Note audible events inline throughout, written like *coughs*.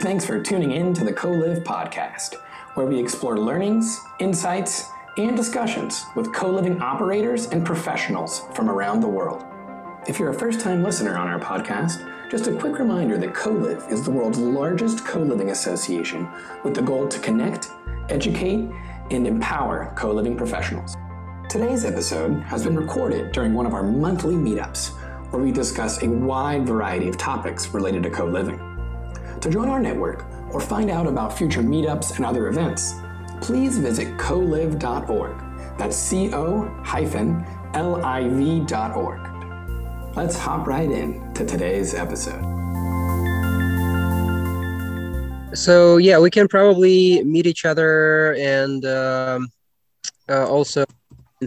Thanks for tuning in to the Co-Live podcast, where we explore learnings, insights, and discussions with co-living operators and professionals from around the world. If you're a first-time listener on our podcast, just a quick reminder that Co-Live is the world's largest co-living association with the goal to connect, educate, and empower co-living professionals. Today's episode has been recorded during one of our monthly meetups, where we discuss a wide variety of topics related to co-living. To join our network or find out about future meetups and other events, please visit colive.org. That's C O hyphen L I V.org. Let's hop right in to today's episode. So, yeah, we can probably meet each other and um, uh, also,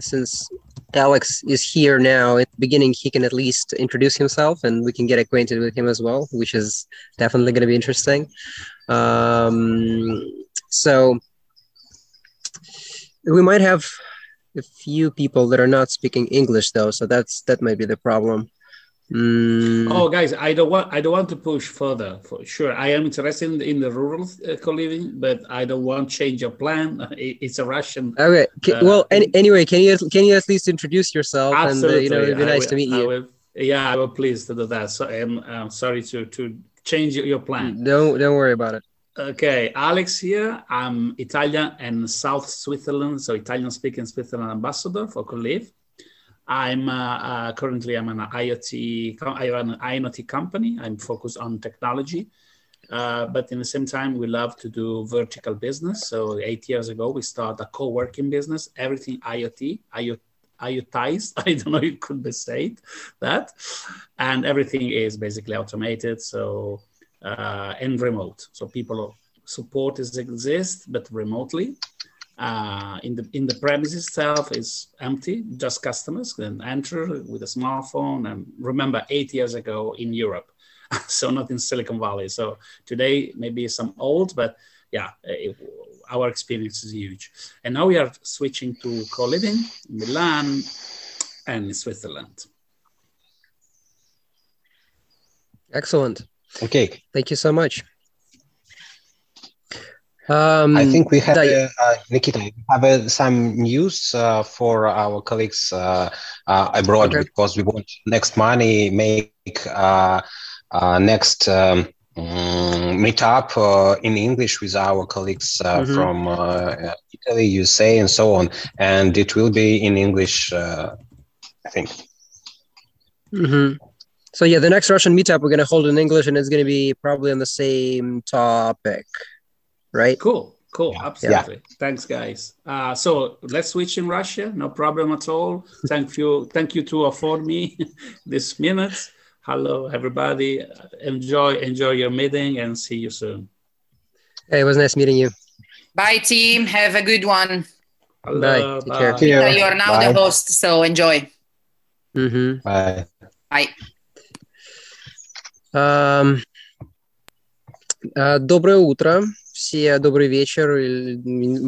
since Alex is here now. In the beginning, he can at least introduce himself, and we can get acquainted with him as well, which is definitely going to be interesting. Um, so we might have a few people that are not speaking English, though, so that's that might be the problem. Mm. Oh, guys, I don't want I don't want to push further. For sure, I am interested in, in the rural uh, co-living, but I don't want change your plan. *laughs* It, it's a Russian. Okay. Uh, well, any, anyway, can you can you at least introduce yourself? Absolutely. And uh, you know, it'd be nice will, to meet you. Will, yeah, I will pleased to do that. So I'm, I'm sorry to to change your plan. Don't don't worry about it. Okay, Alex here. I'm Italian and South Switzerland, so Italian speaking Switzerland ambassador for Co-Live. I'm uh, uh, currently I'm an IoT. I run an IoT company. I'm focused on technology, uh, but in the same time, we love to do vertical business. So eight years ago, we started a co-working business. Everything IoT, IoT IoTized. *laughs* I don't know it could be said that, and everything is basically automated. So uh, and remote. So people support is exist, but remotely uh, in the in the premise itself is empty, just customers can enter with a smartphone. And remember, eight years ago in Europe, *laughs* so not in Silicon Valley. So today maybe some old, but yeah, it, our experience is huge. And now we are switching to co-living, in Milan, and Switzerland. Excellent. Okay. Thank you so much. Um, I think we have, uh, uh, Nikita, we have uh, some news uh, for our colleagues uh, uh, abroad okay. because we want next money make next um, mm, meet up in English with our colleagues mm-hmm. from Italy, USA, and so on. And it will be in English, I think. Mm-hmm. So, yeah, the next Russian meetup we're going to hold in English, and it's going to be probably on the same topic right? Cool, cool, yeah. absolutely. Yeah. Thanks, guys. Uh, so let's switch in Russia. No problem at all. thank you, thank you to afford me *laughs* this minutes. Hello, everybody. Enjoy, enjoy your meeting, and see you soon. Hey, it was nice meeting you. Bye, team. Have a good one. Hello, bye. Take care. You are now bye. the host, so enjoy. Mm-hmm. Bye. Bye. Um, uh, доброе утро. Все добрый вечер.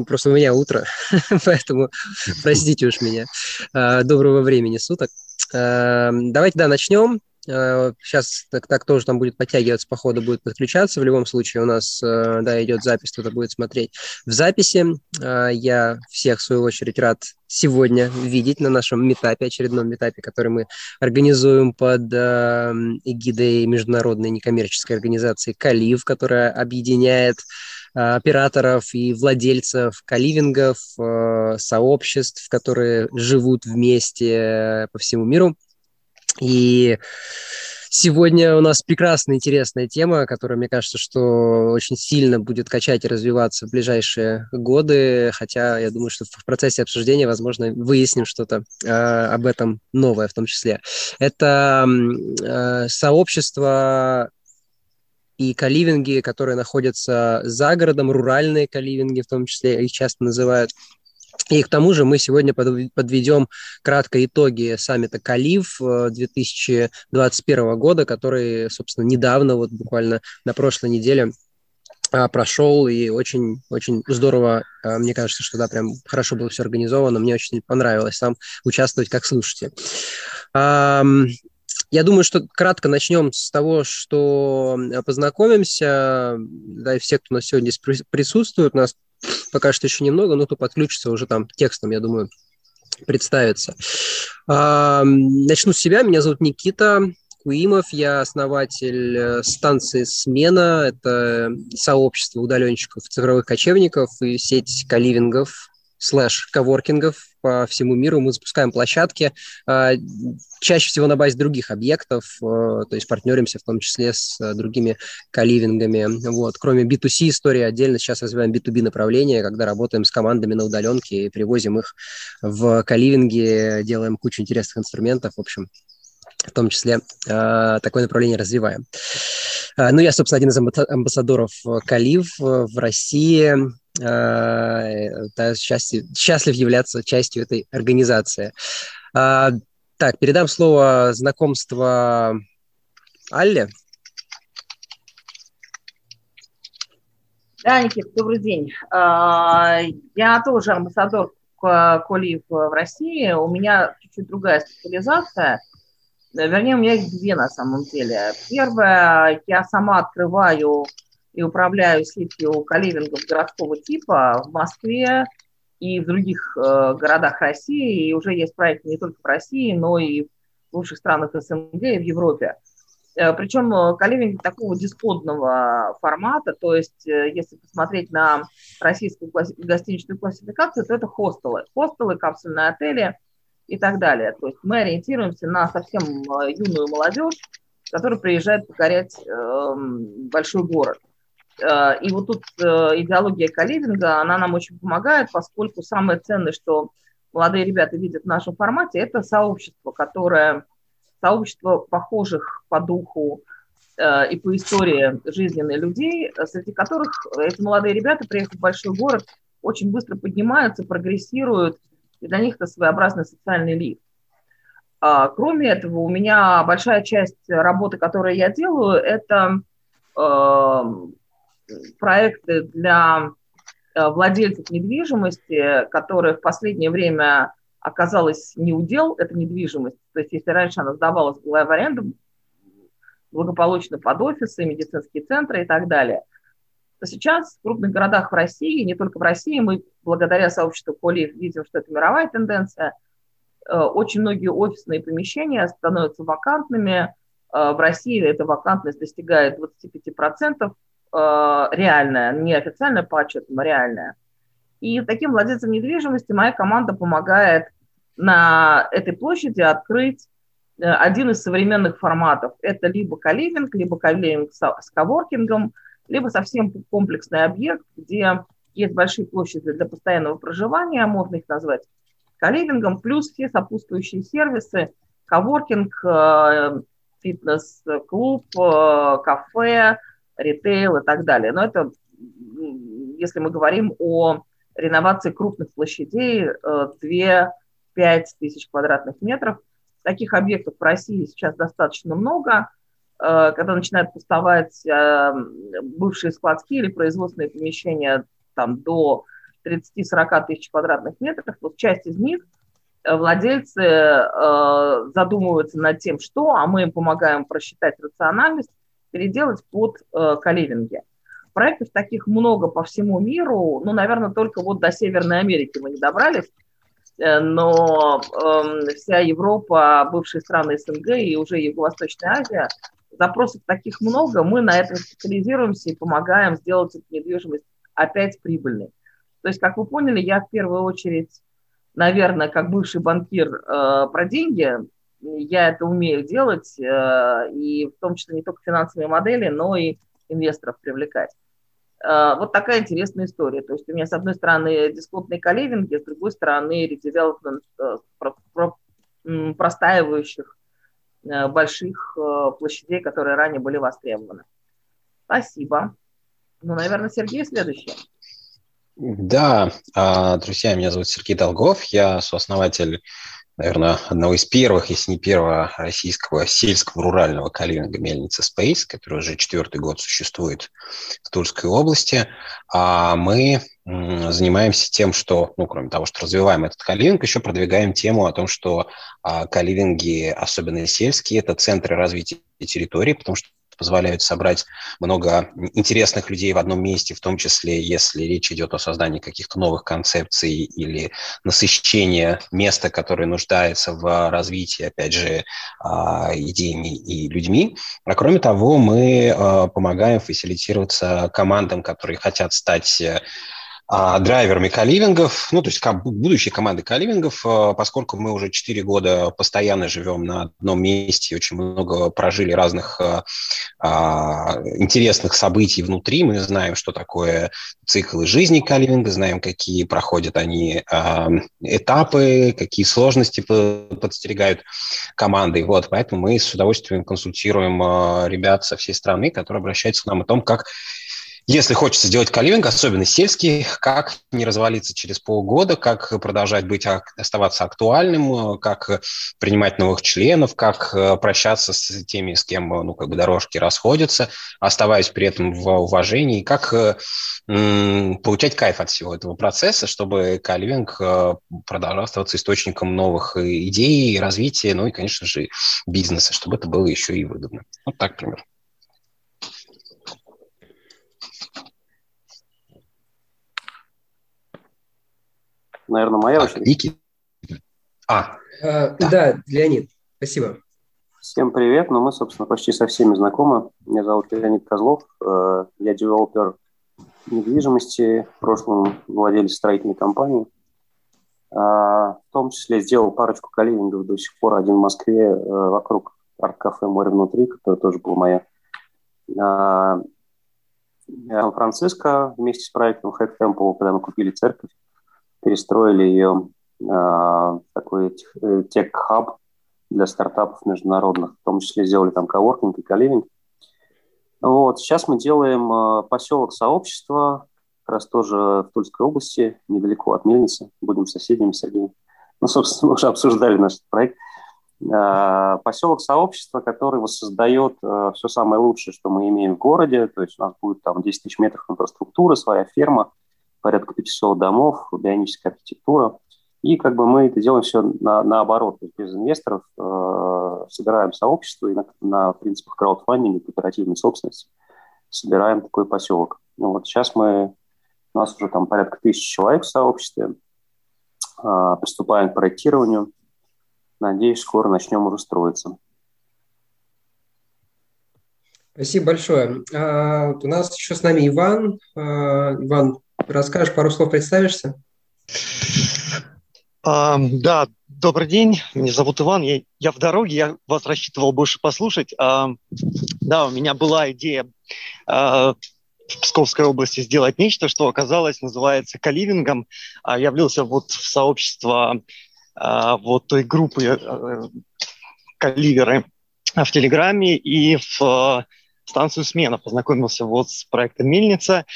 Просто у меня утро, *laughs* поэтому *laughs* простите уж меня. А, доброго времени суток. А, давайте, да, начнем. Сейчас так, так тоже там будет подтягиваться по ходу, будет подключаться. В любом случае у нас, да, идет запись, кто-то будет смотреть. В записи я всех, в свою очередь, рад сегодня видеть на нашем метапе, очередном метапе, который мы организуем под эгидой международной некоммерческой организации «Калив», которая объединяет операторов и владельцев каливингов, сообществ, которые живут вместе по всему миру. И Сегодня у нас прекрасная, интересная тема, которая, мне кажется, что очень сильно будет качать и развиваться в ближайшие годы, хотя я думаю, что в процессе обсуждения, возможно, выясним что-то э, об этом новое в том числе. Это э, сообщество и каливинги, которые находятся за городом, руральные каливинги в том числе, их часто называют. И к тому же мы сегодня подведем кратко итоги саммита Калив 2021 э, года, который, собственно, недавно, вот буквально на прошлой неделе а, прошел, и очень-очень здорово, а, мне кажется, что да, прям хорошо было все организовано, мне очень понравилось там участвовать как слушатель. Я думаю, что кратко начнем с того, что познакомимся. Да, и все, кто у нас сегодня здесь присутствует, нас пока что еще немного, но кто подключится уже там текстом, я думаю, представиться. Начну с себя. Меня зовут Никита Куимов. Я основатель э, станции «Смена». Это сообщество удаленщиков цифровых кочевников и сеть каливингов слэш коворкингов по всему миру. Мы запускаем площадки, а, чаще всего на базе других объектов, а, то есть партнеримся в том числе с а, другими каливингами. Вот. Кроме B2C истории, отдельно сейчас развиваем B2B направление, когда работаем с командами на удаленке и привозим их в каливинги, делаем кучу интересных инструментов. В общем, в том числе такое направление развиваем. Ну, я, собственно, один из амбассадоров Калив в России. Да, счастлив, счастлив являться частью этой организации. Так, передам слово знакомства Алле. Да, Никит, добрый день. Я тоже амбассадор Колив в России. У меня чуть-чуть другая специализация – Вернее, у меня их две на самом деле. Первое, я сама открываю и управляю сетью каливингов городского типа в Москве и в других э, городах России. И уже есть проекты не только в России, но и в лучших странах СНГ и в Европе. Э, причем э, каливинг такого дисплодного формата, то есть э, если посмотреть на российскую класс... гостиничную классификацию, то это хостелы. Хостелы, капсульные отели – и так далее. То есть мы ориентируемся на совсем э, юную молодежь, которая приезжает покорять э, большой город. Э, и вот тут э, идеология каливинга, она нам очень помогает, поскольку самое ценное, что молодые ребята видят в нашем формате, это сообщество, которое сообщество похожих по духу э, и по истории жизненной людей, среди которых эти молодые ребята, приехав в большой город, очень быстро поднимаются, прогрессируют, и для них это своеобразный социальный лифт. А, кроме этого, у меня большая часть работы, которую я делаю, это проекты для э, владельцев недвижимости, которые в последнее время оказалась не удел, это недвижимость. То есть если раньше она сдавалась была в аренду, благополучно под офисы, медицинские центры и так далее – то сейчас в крупных городах в России, не только в России, мы благодаря сообществу Коли видим, что это мировая тенденция, э, очень многие офисные помещения становятся вакантными. Э, в России эта вакантность достигает 25%, э, реальная, не официальная по отчетам, а реальная. И таким владельцам недвижимости моя команда помогает на этой площади открыть один из современных форматов. Это либо каливинг, либо каливинг с коворкингом – либо совсем комплексный объект, где есть большие площади для постоянного проживания, можно их назвать каливингом, плюс все сопутствующие сервисы, коворкинг, э, фитнес-клуб, э, кафе, ритейл и так далее. Но это, если мы говорим о реновации крупных площадей, 2-5 э, тысяч квадратных метров. Таких объектов в России сейчас достаточно много. Э, когда начинают пустовать э, бывшие складские или производственные помещения там, до 30-40 тысяч квадратных метров, вот часть из них владельцы задумываются над тем, что, а мы им помогаем просчитать рациональность, переделать под каливинги. Проектов таких много по всему миру, ну, наверное, только вот до Северной Америки мы не добрались, но э, вся Европа, бывшие страны СНГ и уже Юго-Восточная Азия запросов таких много, мы на этом специализируемся и помогаем сделать эту недвижимость опять прибыльной. То есть, как вы поняли, я в первую очередь, наверное, как бывший банкир э, про деньги, я это умею делать, э, и в том числе не только финансовые модели, но и инвесторов привлекать. Э, вот такая интересная история. То есть у меня с одной стороны дисконтные каливинги, с другой стороны редевелопмент э, про, про, простаивающих больших площадей, которые ранее были востребованы. Спасибо. Ну, наверное, Сергей следующий. Да, а, друзья, меня зовут Сергей Долгов, я сооснователь наверное, одного из первых, если не первого российского сельского рурального каливинга мельницы Space, который уже четвертый год существует в Тульской области. А мы занимаемся тем, что, ну, кроме того, что развиваем этот каливинг, еще продвигаем тему о том, что а, особенно сельские, это центры развития территории, потому что позволяют собрать много интересных людей в одном месте, в том числе, если речь идет о создании каких-то новых концепций или насыщения места, которое нуждается в развитии, опять же, а, идеями и людьми. А кроме того, мы а, помогаем фасилитироваться командам, которые хотят стать а, драйверами каливингов, ну, то есть будущей команды каливингов, а, поскольку мы уже 4 года постоянно живем на одном месте, очень много прожили разных а, а, интересных событий внутри, мы знаем, что такое циклы жизни каливинга, знаем, какие проходят они а, этапы, какие сложности подстерегают команды. Вот, поэтому мы с удовольствием консультируем ребят со всей страны, которые обращаются к нам о том, как если хочется сделать каливинг, особенно сельский, как не развалиться через полгода, как продолжать быть, оставаться актуальным, как принимать новых членов, как э, прощаться с теми, с кем ну, как бы дорожки расходятся, оставаясь при этом в уважении, как э, м, получать кайф от всего этого процесса, чтобы каливинг э, продолжал оставаться источником новых идей, развития, ну и, конечно же, бизнеса, чтобы это было еще и выгодно. Вот так примерно. Наверное, моя очередь. Ники. А, а да. да, Леонид, спасибо. Всем привет. Ну, мы, собственно, почти со всеми знакомы. Меня зовут Леонид Козлов. Э, я девелопер недвижимости, в прошлом владелец строительной компании. А, в том числе сделал парочку каливингов до сих пор. Один в Москве э, вокруг арт-кафе «Море внутри», который тоже был моя. А, Сан-Франциско вместе с проектом Hack Temple, когда мы купили церковь, перестроили ее э, такой э, тех-хаб для стартапов международных, в том числе сделали там коворкинг и каливинг. Вот, сейчас мы делаем э, поселок сообщества, как раз тоже в Тульской области, недалеко от Мельницы, будем соседями Сергеем. Ну, собственно, *laughs* уже обсуждали наш проект. Э, поселок сообщества, который воссоздает э, все самое лучшее, что мы имеем в городе, то есть у нас будет там 10 тысяч метров инфраструктуры, своя ферма – 500 домов, бионическая архитектура. И как бы мы это делаем все на, наоборот, без инвесторов, э, собираем сообщество и на, на принципах краудфандинга, кооперативной собственности собираем такой поселок. Ну, вот сейчас мы, у нас уже там порядка тысячи человек в сообществе, э, приступаем к проектированию. Надеюсь, скоро начнем уже строиться. Спасибо большое. А, у нас еще с нами Иван. А, Иван, Расскажешь пару слов, представишься? А, да, добрый день. Меня зовут Иван. Я, я в дороге. Я вас рассчитывал больше послушать. А, да, у меня была идея а, в Псковской области сделать нечто, что оказалось называется каливингом. А, я влился вот в сообщество а, вот той группы а, каливеры в Телеграме и в станцию «Смена». Познакомился вот с проектом «Мельница».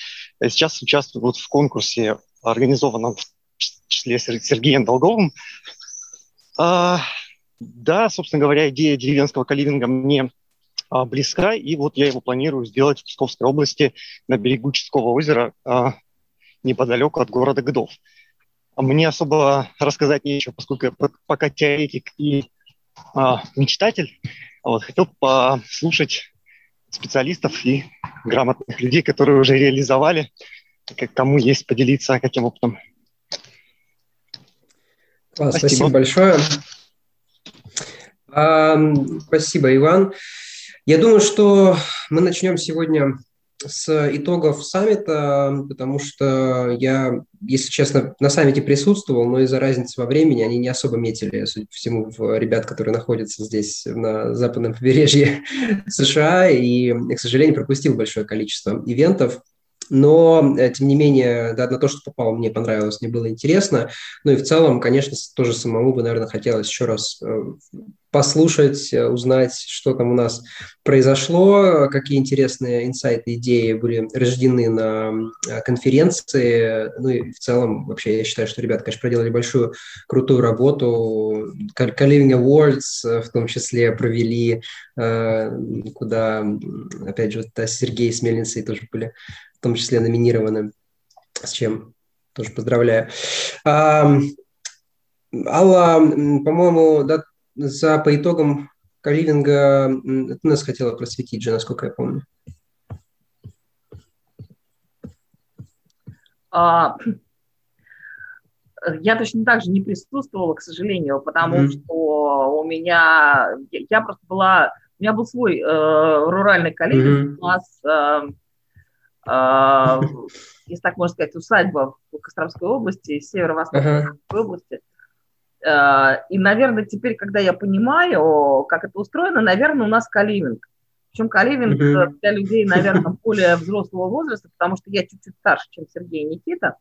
Сейчас участвую вот в конкурсе, организованном в числе Сергеем Долговым. А, да, собственно говоря, идея деревенского каливинга мне а, близка, и вот я его планирую сделать в Псковской области на берегу Ческого озера, а, неподалеку от города Гдов. А мне особо рассказать нечего, поскольку я пока теоретик и а, мечтатель. Вот, хотел послушать специалистов и грамотных людей, которые уже реализовали, кому есть поделиться каким опытом. Класс, спасибо. спасибо большое. А, спасибо, Иван. Я думаю, что мы начнем сегодня с итогов саммита, потому что я, если честно, на саммите присутствовал, но из-за разницы во времени они не особо метили, судя по всему, в ребят, которые находятся здесь на западном побережье *laughs* США, и, к сожалению, пропустил большое количество ивентов. Но, э, тем не менее, да, на то, что попало, мне понравилось, мне было интересно. Ну и в целом, конечно, тоже самому бы, наверное, хотелось еще раз э, послушать, узнать, что там у нас произошло, какие интересные инсайты, идеи были рождены на конференции. Ну и в целом, вообще, я считаю, что ребята, конечно, проделали большую крутую работу. Co-Living Awards в том числе провели, куда, опять же, Сергей с Мельницей тоже были в том числе номинированы, с чем тоже поздравляю. Алла, по-моему, да, за по итогам каливинга ты нас хотела просветить же, насколько я помню. А, *clears throat* я точно так же не присутствовала, к сожалению, потому mm-hmm. что у меня, я просто была, у меня был свой э, руральный каливинг, mm-hmm. у нас, э, если так можно сказать, усадьба в Костромской области, северо-восточной uh-huh. области, Э, и, наверное, теперь, когда я понимаю, как это устроено, наверное, у нас каливинг. Причем каливинг mm-hmm. для людей, наверное, более взрослого возраста, потому что я чуть-чуть старше, чем Сергей и Никита.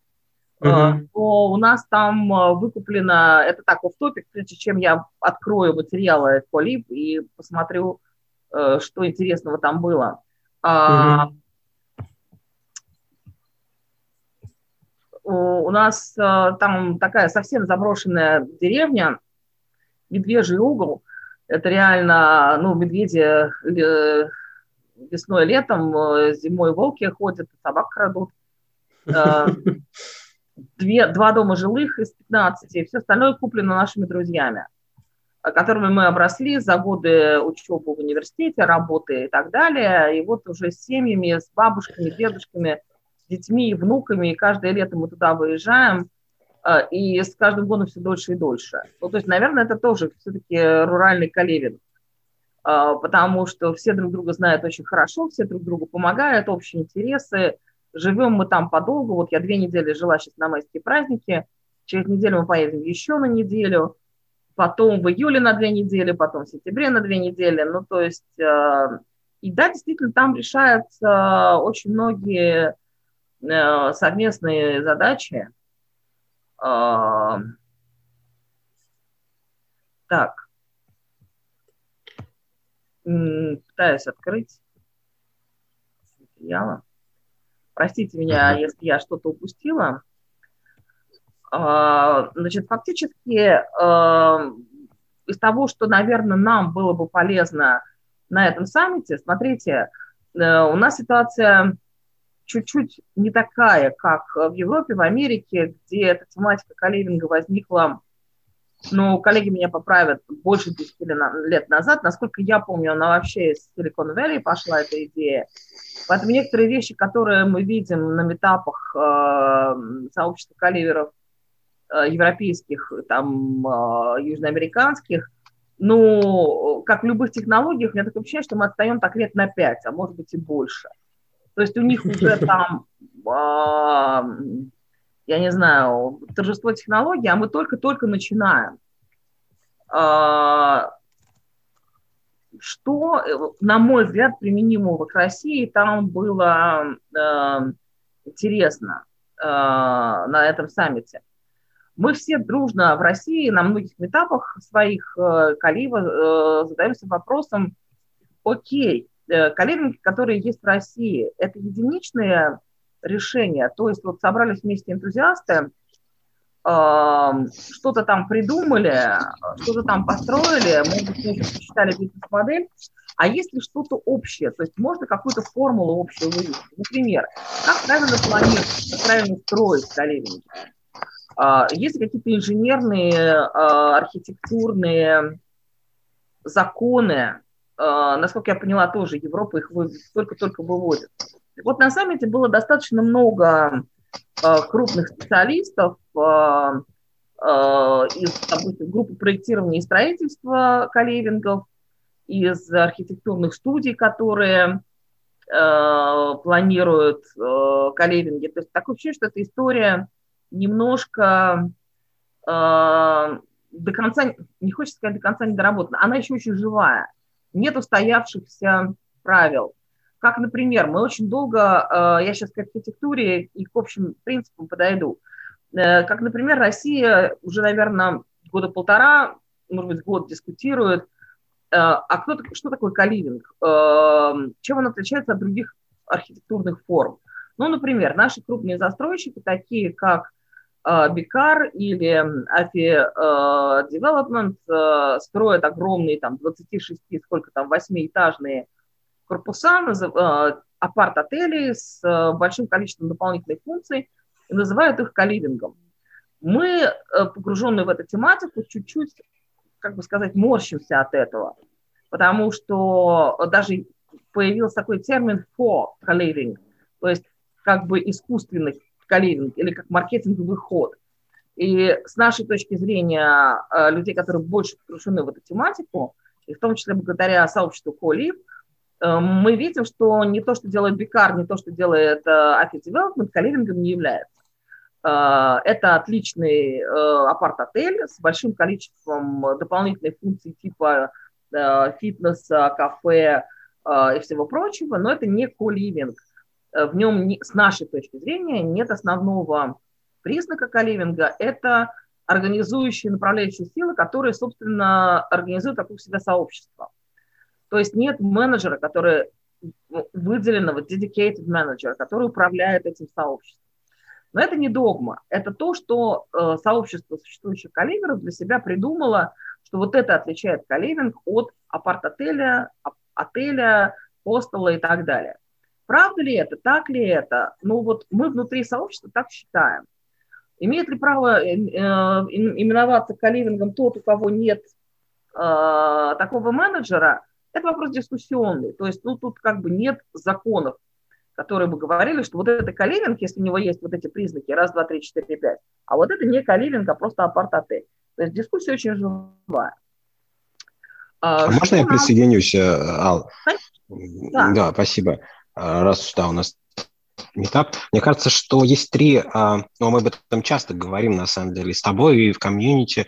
Mm-hmm. То у нас там выкуплено, это так, в топик прежде чем я открою материалы Колиб и посмотрю, что интересного там было. Mm-hmm у нас э, там такая совсем заброшенная деревня, Медвежий угол. Это реально, ну, медведи э, весной, летом, э, зимой волки ходят, собак крадут. Две, два дома жилых из 15, и все остальное куплено нашими друзьями, которыми мы обросли за годы учебы в университете, работы и так далее. И вот уже с семьями, с бабушками, дедушками – детьми и внуками, и каждое лето мы туда выезжаем, э, и с каждым годом все дольше и дольше. Ну, то есть, наверное, это тоже все-таки руральный Калевин, э, потому что все друг друга знают очень хорошо, все друг другу помогают, общие интересы, живем мы там подолгу, вот я две недели жила сейчас на майские праздники, через неделю мы поедем еще на неделю, потом в июле на две недели, потом в сентябре на две недели, ну, то есть, э, и да, действительно, там решаются очень многие совместные задачи. А, так. Пытаюсь открыть материалы. Простите меня, если я что-то упустила. А, значит, фактически э, из того, что, наверное, нам было бы полезно на этом саммите, смотрите, э, у нас ситуация чуть-чуть не такая, как в Европе, в Америке, где эта тематика каливинга возникла, ну, коллеги меня поправят, больше 10 лет назад. Насколько я помню, она вообще из Silicon Valley пошла, эта идея. Поэтому некоторые вещи, которые мы видим на метапах э, сообщества каливеров э, европейских, там, э, южноамериканских, ну, как в любых технологиях, у меня такое ощущение, что мы отстаем так лет на 5, а может быть и больше. То есть у них уже *laughs* там, а, я не знаю, торжество технологий, а мы только-только начинаем. А, что, на мой взгляд, применимого к России там было а, интересно на этом саммите. Мы все дружно в России на многих этапах своих Калива э, задаемся вопросом, окей, Э, калибринги, которые есть в России, это единичные решения. То есть вот собрались вместе энтузиасты, что-то там придумали, что-то там построили, может быть, посчитали бизнес-модель, а есть ли что-то общее, то есть можно какую-то формулу общую вывести. Например, как правильно планировать, как правильно строить калибринги. А, есть ли какие-то инженерные, а, архитектурные законы, насколько я поняла, тоже Европа их только-только выводит. Вот на саммите было достаточно много а, крупных специалистов а, из, допустим, группы проектирования и строительства каливингов, из архитектурных студий, которые планируют каливинги. То есть такое ощущение, что эта история немножко до конца, не хочется сказать до конца недоработана, она еще очень живая нет устоявшихся правил. Как, например, мы очень долго, э, я сейчас к архитектуре и к общим принципам подойду, э, как, например, Россия уже, наверное, года полтора, может быть, год дискутирует а кто, что такое каливинг? Чем он отличается от других архитектурных форм? Ну, например, наши крупные застройщики, такие как Бикар или Афи Development, строят огромные там 26, сколько там, 8-этажные корпуса, апарт-отели с большим количеством дополнительных функций и называют их каливингом. Мы, э, погруженные в эту тематику, чуть-чуть, как бы сказать, морщимся от этого, потому что даже появился такой термин for co то есть как бы искусственный каливинг или как маркетинговый ход. И с нашей точки зрения, э, людей, которые больше погружены в эту тематику, и в том числе благодаря сообществу Колив, э, мы видим, что не то, что делает Бикар, не то, что делает Афи Development, каливингом не является. Э, это отличный э, апарт-отель с большим количеством дополнительных функций типа э, фитнеса, кафе и всего прочего, но это не коливинг. В нем, с нашей точки зрения, нет основного признака коливинга. Это организующие, направляющие силы, которые, собственно, организуют вокруг себя сообщество. То есть нет менеджера, который выделенного, dedicated менеджера, который управляет этим сообществом. Но это не догма. Это то, что э, сообщество существующих каливеров для себя придумало, что вот это отличает каливинг от апарт-отеля, отеля, хостела и так далее. Правда ли это? Так ли это? Ну вот мы внутри сообщества так считаем. Имеет ли право э, э, именоваться каливингом тот, у кого нет э, такого менеджера? Это вопрос дискуссионный. То есть ну, тут как бы нет законов которые бы говорили, что вот это каливинг, если у него есть вот эти признаки, раз, два, три, четыре, пять, а вот это не каливинг, а просто апарт-отель. То есть дискуссия очень живая. А, а можно я присоединюсь, э, Ал? Да. да, спасибо. А, раз да, у нас метап. Мне кажется, что есть три, а, ну, мы об этом часто говорим, на самом деле, с тобой и в комьюнити,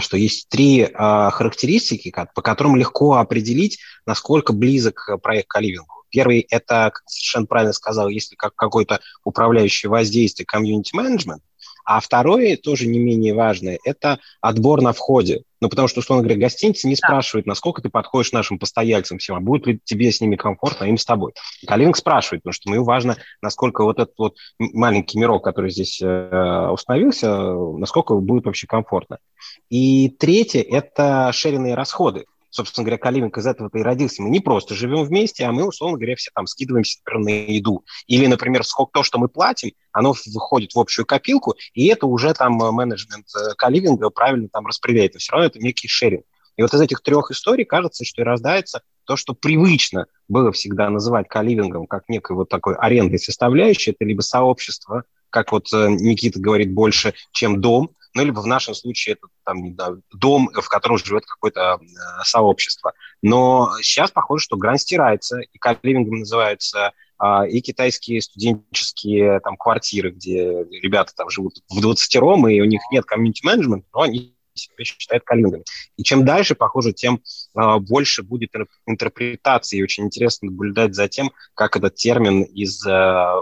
что есть три характеристики, по которым легко определить, насколько близок проект к ливингу. Первый – это, как совершенно правильно сказал, если как какой-то управляющий воздействие комьюнити-менеджмент, а второе, тоже не менее важное, это отбор на входе. Ну, потому что, условно говоря, гостиницы не да. спрашивают, насколько ты подходишь нашим постояльцам всем, а будет ли тебе с ними комфортно, а им с тобой. Калинг спрашивает, потому что ему важно, насколько вот этот вот маленький мирок, который здесь э, установился, насколько будет вообще комфортно. И третье – это шеренные расходы собственно говоря, Калининг из этого-то и родился. Мы не просто живем вместе, а мы, условно говоря, все там скидываемся например, на еду. Или, например, сколько то, что мы платим, оно выходит в общую копилку, и это уже там э, менеджмент э, каливинга правильно там распределяет. Но все равно это некий шеринг. И вот из этих трех историй кажется, что и рождается то, что привычно было всегда называть каливингом как некой вот такой арендой составляющей, это либо сообщество, как вот э, Никита говорит, больше, чем дом, ну, либо в нашем случае это там, не знаю, дом, в котором живет какое-то э, сообщество. Но сейчас похоже, что грань стирается, и каливингом называются э, и китайские студенческие там квартиры, где ребята там живут в 20 и у них нет комьюнити-менеджмента, но они себя считают калингами. И чем дальше, похоже, тем э, больше будет интерпретации. И очень интересно наблюдать за тем, как этот термин из э,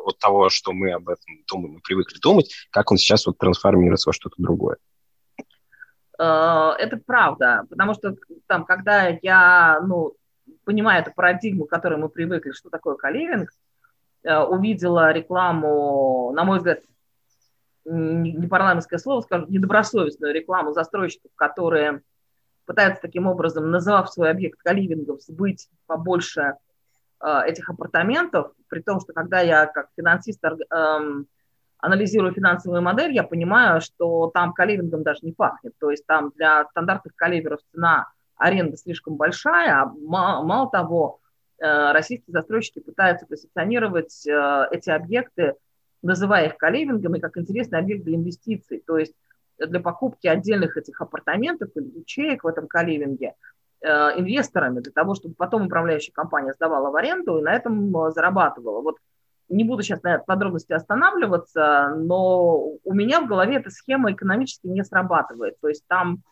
вот того, что мы об этом думаем, привыкли думать, как он сейчас вот трансформируется во что-то другое. А, это правда, потому что там, когда я, ну, понимаю эту парадигму, к которой мы привыкли, что такое каливинг, э, увидела рекламу, на мой взгляд, не парламентское слово, скажу, недобросовестную рекламу застройщиков, которые пытаются таким образом, называв свой объект каливингом, сбыть побольше э, этих апартаментов, при том, что когда я как финансист э, анализирую финансовую модель, я понимаю, что там каливингом даже не пахнет. То есть там для стандартных каливеров цена аренды слишком большая, а мало, мало того, э, российские застройщики пытаются позиционировать э, эти объекты называя их каливингом и как интересный объект для инвестиций. То есть для покупки отдельных этих апартаментов или ячеек в этом каливинге э, инвесторами для того, чтобы потом управляющая компания сдавала в аренду и на этом э, зарабатывала. Вот не буду сейчас на подробности останавливаться, но у меня в голове эта схема экономически не срабатывает. То есть там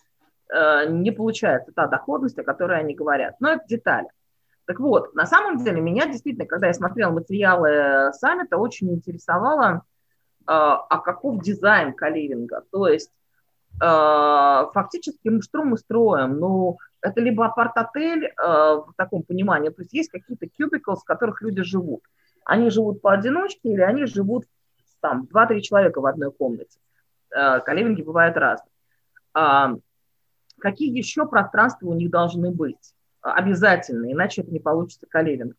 э, не получается та доходность, о которой они говорят. Но это детали. Так вот, на самом деле меня действительно, когда я смотрела материалы саммита, очень интересовало, а, а каков дизайн каливинга. То есть а, фактически, что мы строим? Ну, это либо апарт-отель э, в таком понимании, то есть есть какие-то cubicles, в которых люди живут. Они живут поодиночке или они живут там 2-3 человека в одной комнате. Э, каливинги бывают разные. Э, какие еще пространства у них должны быть? Обязательно, иначе это не получится каливинг.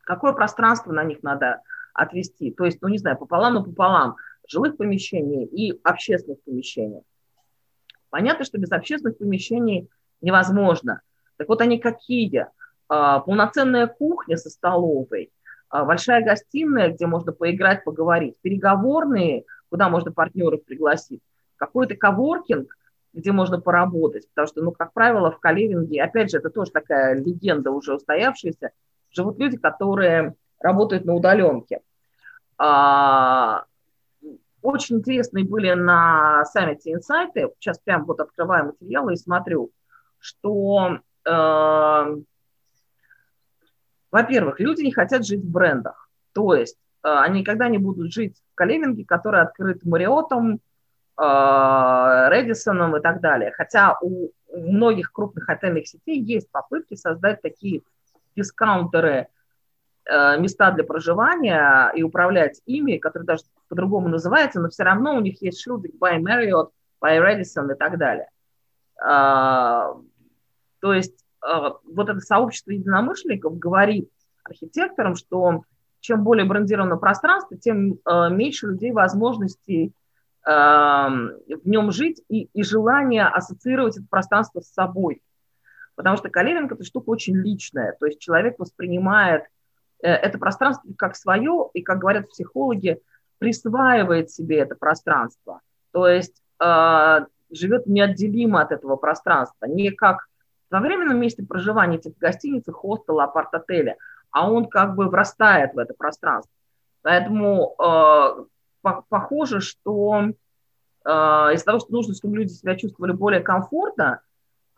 Какое пространство на них надо отвести? То есть, ну не знаю, пополам, но пополам жилых помещений и общественных помещений. Понятно, что без общественных помещений невозможно. Так вот они какие? А, полноценная кухня со столовой, а, большая гостиная, где можно поиграть, поговорить, переговорные, куда можно партнеров пригласить, какой-то коворкинг, где можно поработать, потому что, ну, как правило, в каливинге, опять же, это тоже такая легенда уже устоявшаяся, живут люди, которые работают на удаленке. А, очень интересные были на саммите инсайты. Сейчас прям вот открываю материалы и смотрю – что, э, во-первых, люди не хотят жить в брендах. То есть э, они никогда не будут жить в каливинге, который открыт Мариотом, Редисоном и так далее. Хотя у, многих крупных отельных сетей есть попытки создать такие дискаунтеры, э, места для проживания и управлять ими, которые даже по-другому называются, но все равно у них есть шилдик by Marriott, by Redison и так далее. А, то есть вот это сообщество единомышленников говорит архитекторам, что чем более брендировано пространство, тем меньше людей возможностей в нем жить и, и желание ассоциировать это пространство с собой. Потому что каливинг – это штука очень личная. То есть человек воспринимает э, это пространство как свое, и, как говорят психологи, присваивает себе это пространство. То есть живет неотделимо от этого пространства, не как во временном месте проживания типа гостиницы, хостела, апарт-отеля, а он как бы врастает в это пространство. Поэтому э, похоже, что э, из-за того, что нужно, чтобы люди себя чувствовали более комфортно,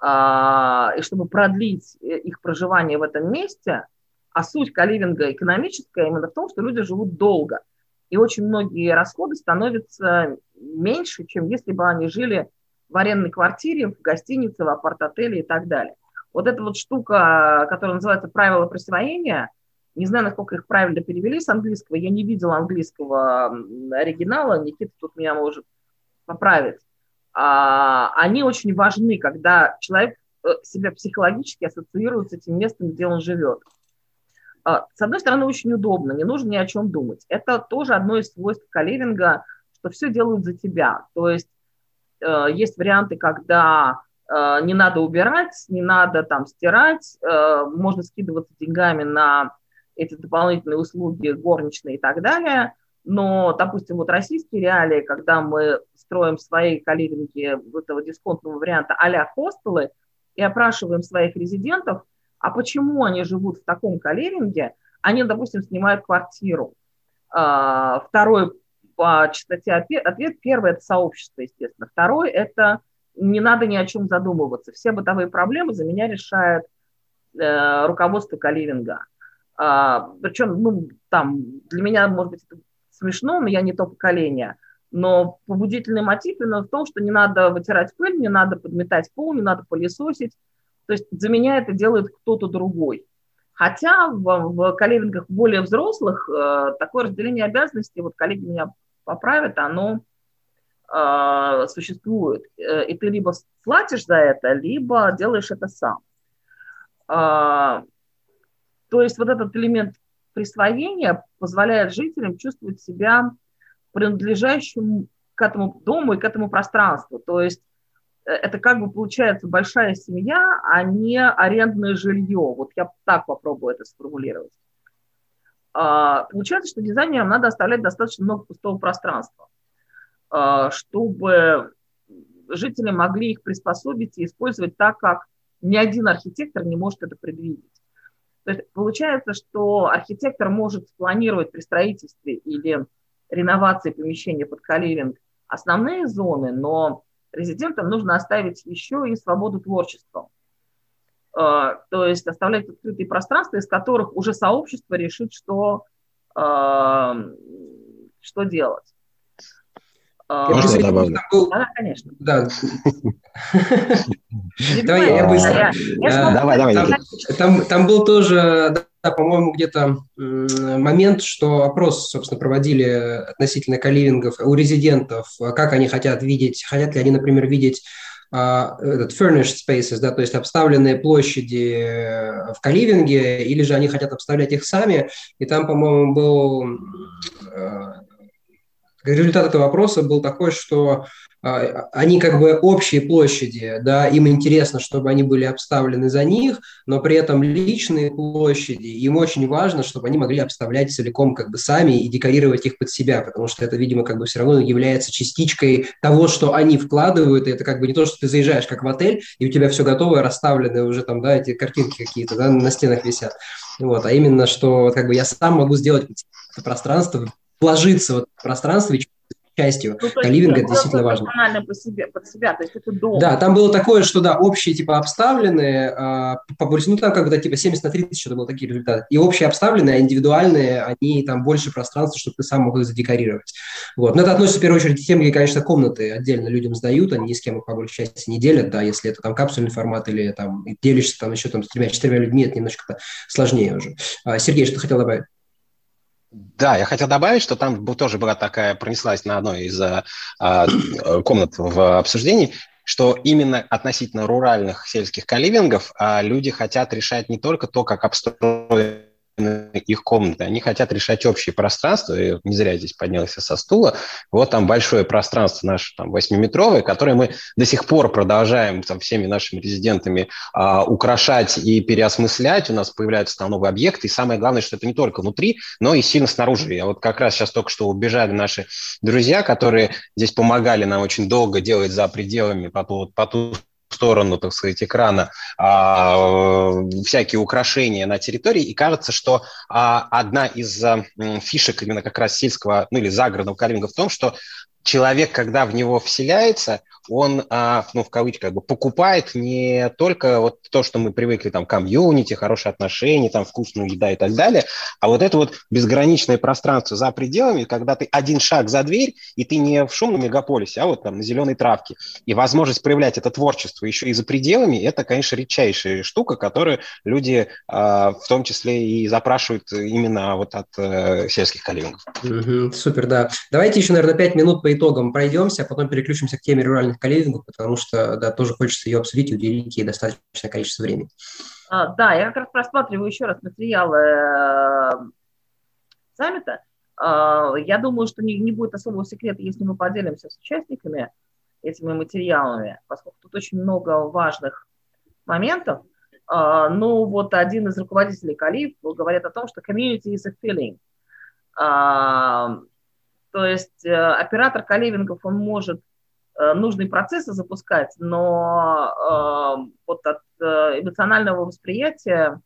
э, и чтобы продлить э, их проживание в этом месте, а суть каливинга экономическая именно в том, что люди живут долго. И очень многие расходы становятся меньше, чем если бы они жили в арендной квартире, в гостинице, в апарт-отеле и так далее. Вот эта вот штука, которая называется правила присвоения, не знаю, насколько их правильно перевели с английского, я не видела английского оригинала, Никита тут меня может поправить. А, они очень важны, когда человек э, себя психологически ассоциирует с этим местом, где он живет. А, с одной стороны, очень удобно, не нужно ни о чем думать. Это тоже одно из свойств каливинга, что все делают за тебя. То есть Э, есть варианты, когда э, не надо убирать, не надо там стирать, можно скидываться деньгами на эти дополнительные услуги горничные и так далее. Но, допустим, вот российские реалии, когда мы строим свои каливинги этого дисконтного варианта а-ля хостелы и опрашиваем своих резидентов, а почему они живут в таком каливинге, они, допустим, снимают квартиру. Второй по частоте ответ. Первый – это сообщество, естественно. Второй – это не надо ни о чем задумываться. Все бытовые проблемы за меня решает э, руководство каливинга. А, причем, ну, там, для меня, может быть, это смешно, но я не то поколение. Но побудительный мотив именно в том, что не надо вытирать пыль, не надо подметать пол, не надо пылесосить. То есть за меня это делает кто-то другой. Хотя в, в каливингах более взрослых э, такое разделение обязанностей, вот коллеги меня поправят, оно э, существует. Э, и ты либо платишь за это, либо делаешь это сам. Э, то есть вот этот элемент присвоения позволяет жителям чувствовать себя принадлежащим к этому дому и к этому пространству. То есть э, это как бы получается большая семья, а не арендное жилье. Вот я так попробую это сформулировать. А, получается, что дизайнерам надо оставлять достаточно много пустого пространства, а, чтобы жители могли их приспособить и использовать так, как ни один архитектор не может это предвидеть. То есть получается, что архитектор может спланировать при строительстве или реновации помещения под каливинг основные зоны, но резидентам нужно оставить еще и свободу творчества. Э, то есть оставлять открытые пространства, из которых уже сообщество решит, что, э, что делать. Можно добавить? Да, конечно. Да. Давай я быстро. Давай, давай. Там был тоже, по-моему, где-то момент, что опрос, собственно, проводили относительно каливингов у резидентов, как они хотят видеть, хотят ли они, например, видеть а, этот furnished spaces, да, то есть обставленные площади в каливинге, или же они хотят обставлять их сами. И там, по-моему, был результат этого вопроса был такой, что а, они как бы общие площади, да, им интересно, чтобы они были обставлены за них, но при этом личные площади, им очень важно, чтобы они могли обставлять целиком как бы сами и декорировать их под себя, потому что это, видимо, как бы все равно является частичкой того, что они вкладывают, и это как бы не то, что ты заезжаешь как в отель, и у тебя все готовое, расставлены уже там, да, эти картинки какие-то, да, на стенах висят, вот, а именно, что как бы я сам могу сделать пространство вложиться в это пространство и частью ну, каливинга это действительно важно. По себе, под себя, то есть это дом. Да, там было такое, что да, общие типа обставленные, а, по, ну там как бы да, типа 70 на 30 что-то было такие результаты. И общие обставленные, а индивидуальные, они там больше пространства, чтобы ты сам мог их задекорировать. Вот. Но это относится в первую очередь к тем, где, конечно, комнаты отдельно людям сдают, они ни с кем их по большей части не делят, да, если это там капсульный формат или там делишься там еще там с тремя-четырьмя людьми, это немножко сложнее уже. А, Сергей, что хотел добавить? Да, я хотел добавить, что там тоже была такая, пронеслась на одной из а, а, комнат в обсуждении, что именно относительно руральных сельских каливингов а, люди хотят решать не только то, как обстроить их комнаты. Они хотят решать общее пространство. И не зря здесь поднялся со стула. Вот там большое пространство наше, там, восьмиметровое, которое мы до сих пор продолжаем там, всеми нашими резидентами а, украшать и переосмыслять. У нас появляются там новые объекты. И самое главное, что это не только внутри, но и сильно снаружи. Я вот как раз сейчас только что убежали наши друзья, которые здесь помогали нам очень долго делать за пределами по ту, по ту сторону, так сказать, экрана а, всякие украшения на территории, и кажется, что а, одна из а, фишек именно как раз сельского, ну или загородного калинга в том, что человек, когда в него вселяется, он, а, ну, в кавычках, как бы покупает не только вот то, что мы привыкли, там, комьюнити, хорошие отношения, там, вкусную еда и так далее, а вот это вот безграничное пространство за пределами, когда ты один шаг за дверь, и ты не в шумном мегаполисе, а вот там на зеленой травке. И возможность проявлять это творчество еще и за пределами, это, конечно, редчайшая штука, которую люди а, в том числе и запрашивают именно вот от э, сельских каливингов. Угу, супер, да. Давайте еще, наверное, пять минут по итогам пройдемся, а потом переключимся к теме руральных каливингу, потому что, да, тоже хочется ее обсудить и уделить ей достаточное количество времени. А, да, я как раз просматриваю еще раз материалы э, саммита. А, я думаю, что не, не будет особого секрета, если мы поделимся с участниками этими материалами, поскольку тут очень много важных моментов. А, ну, вот один из руководителей Калиф говорит о том, что community is a feeling. То есть э, оператор каливингов, он может Э, нужные процессы запускать, но э, вот от эмоционального восприятия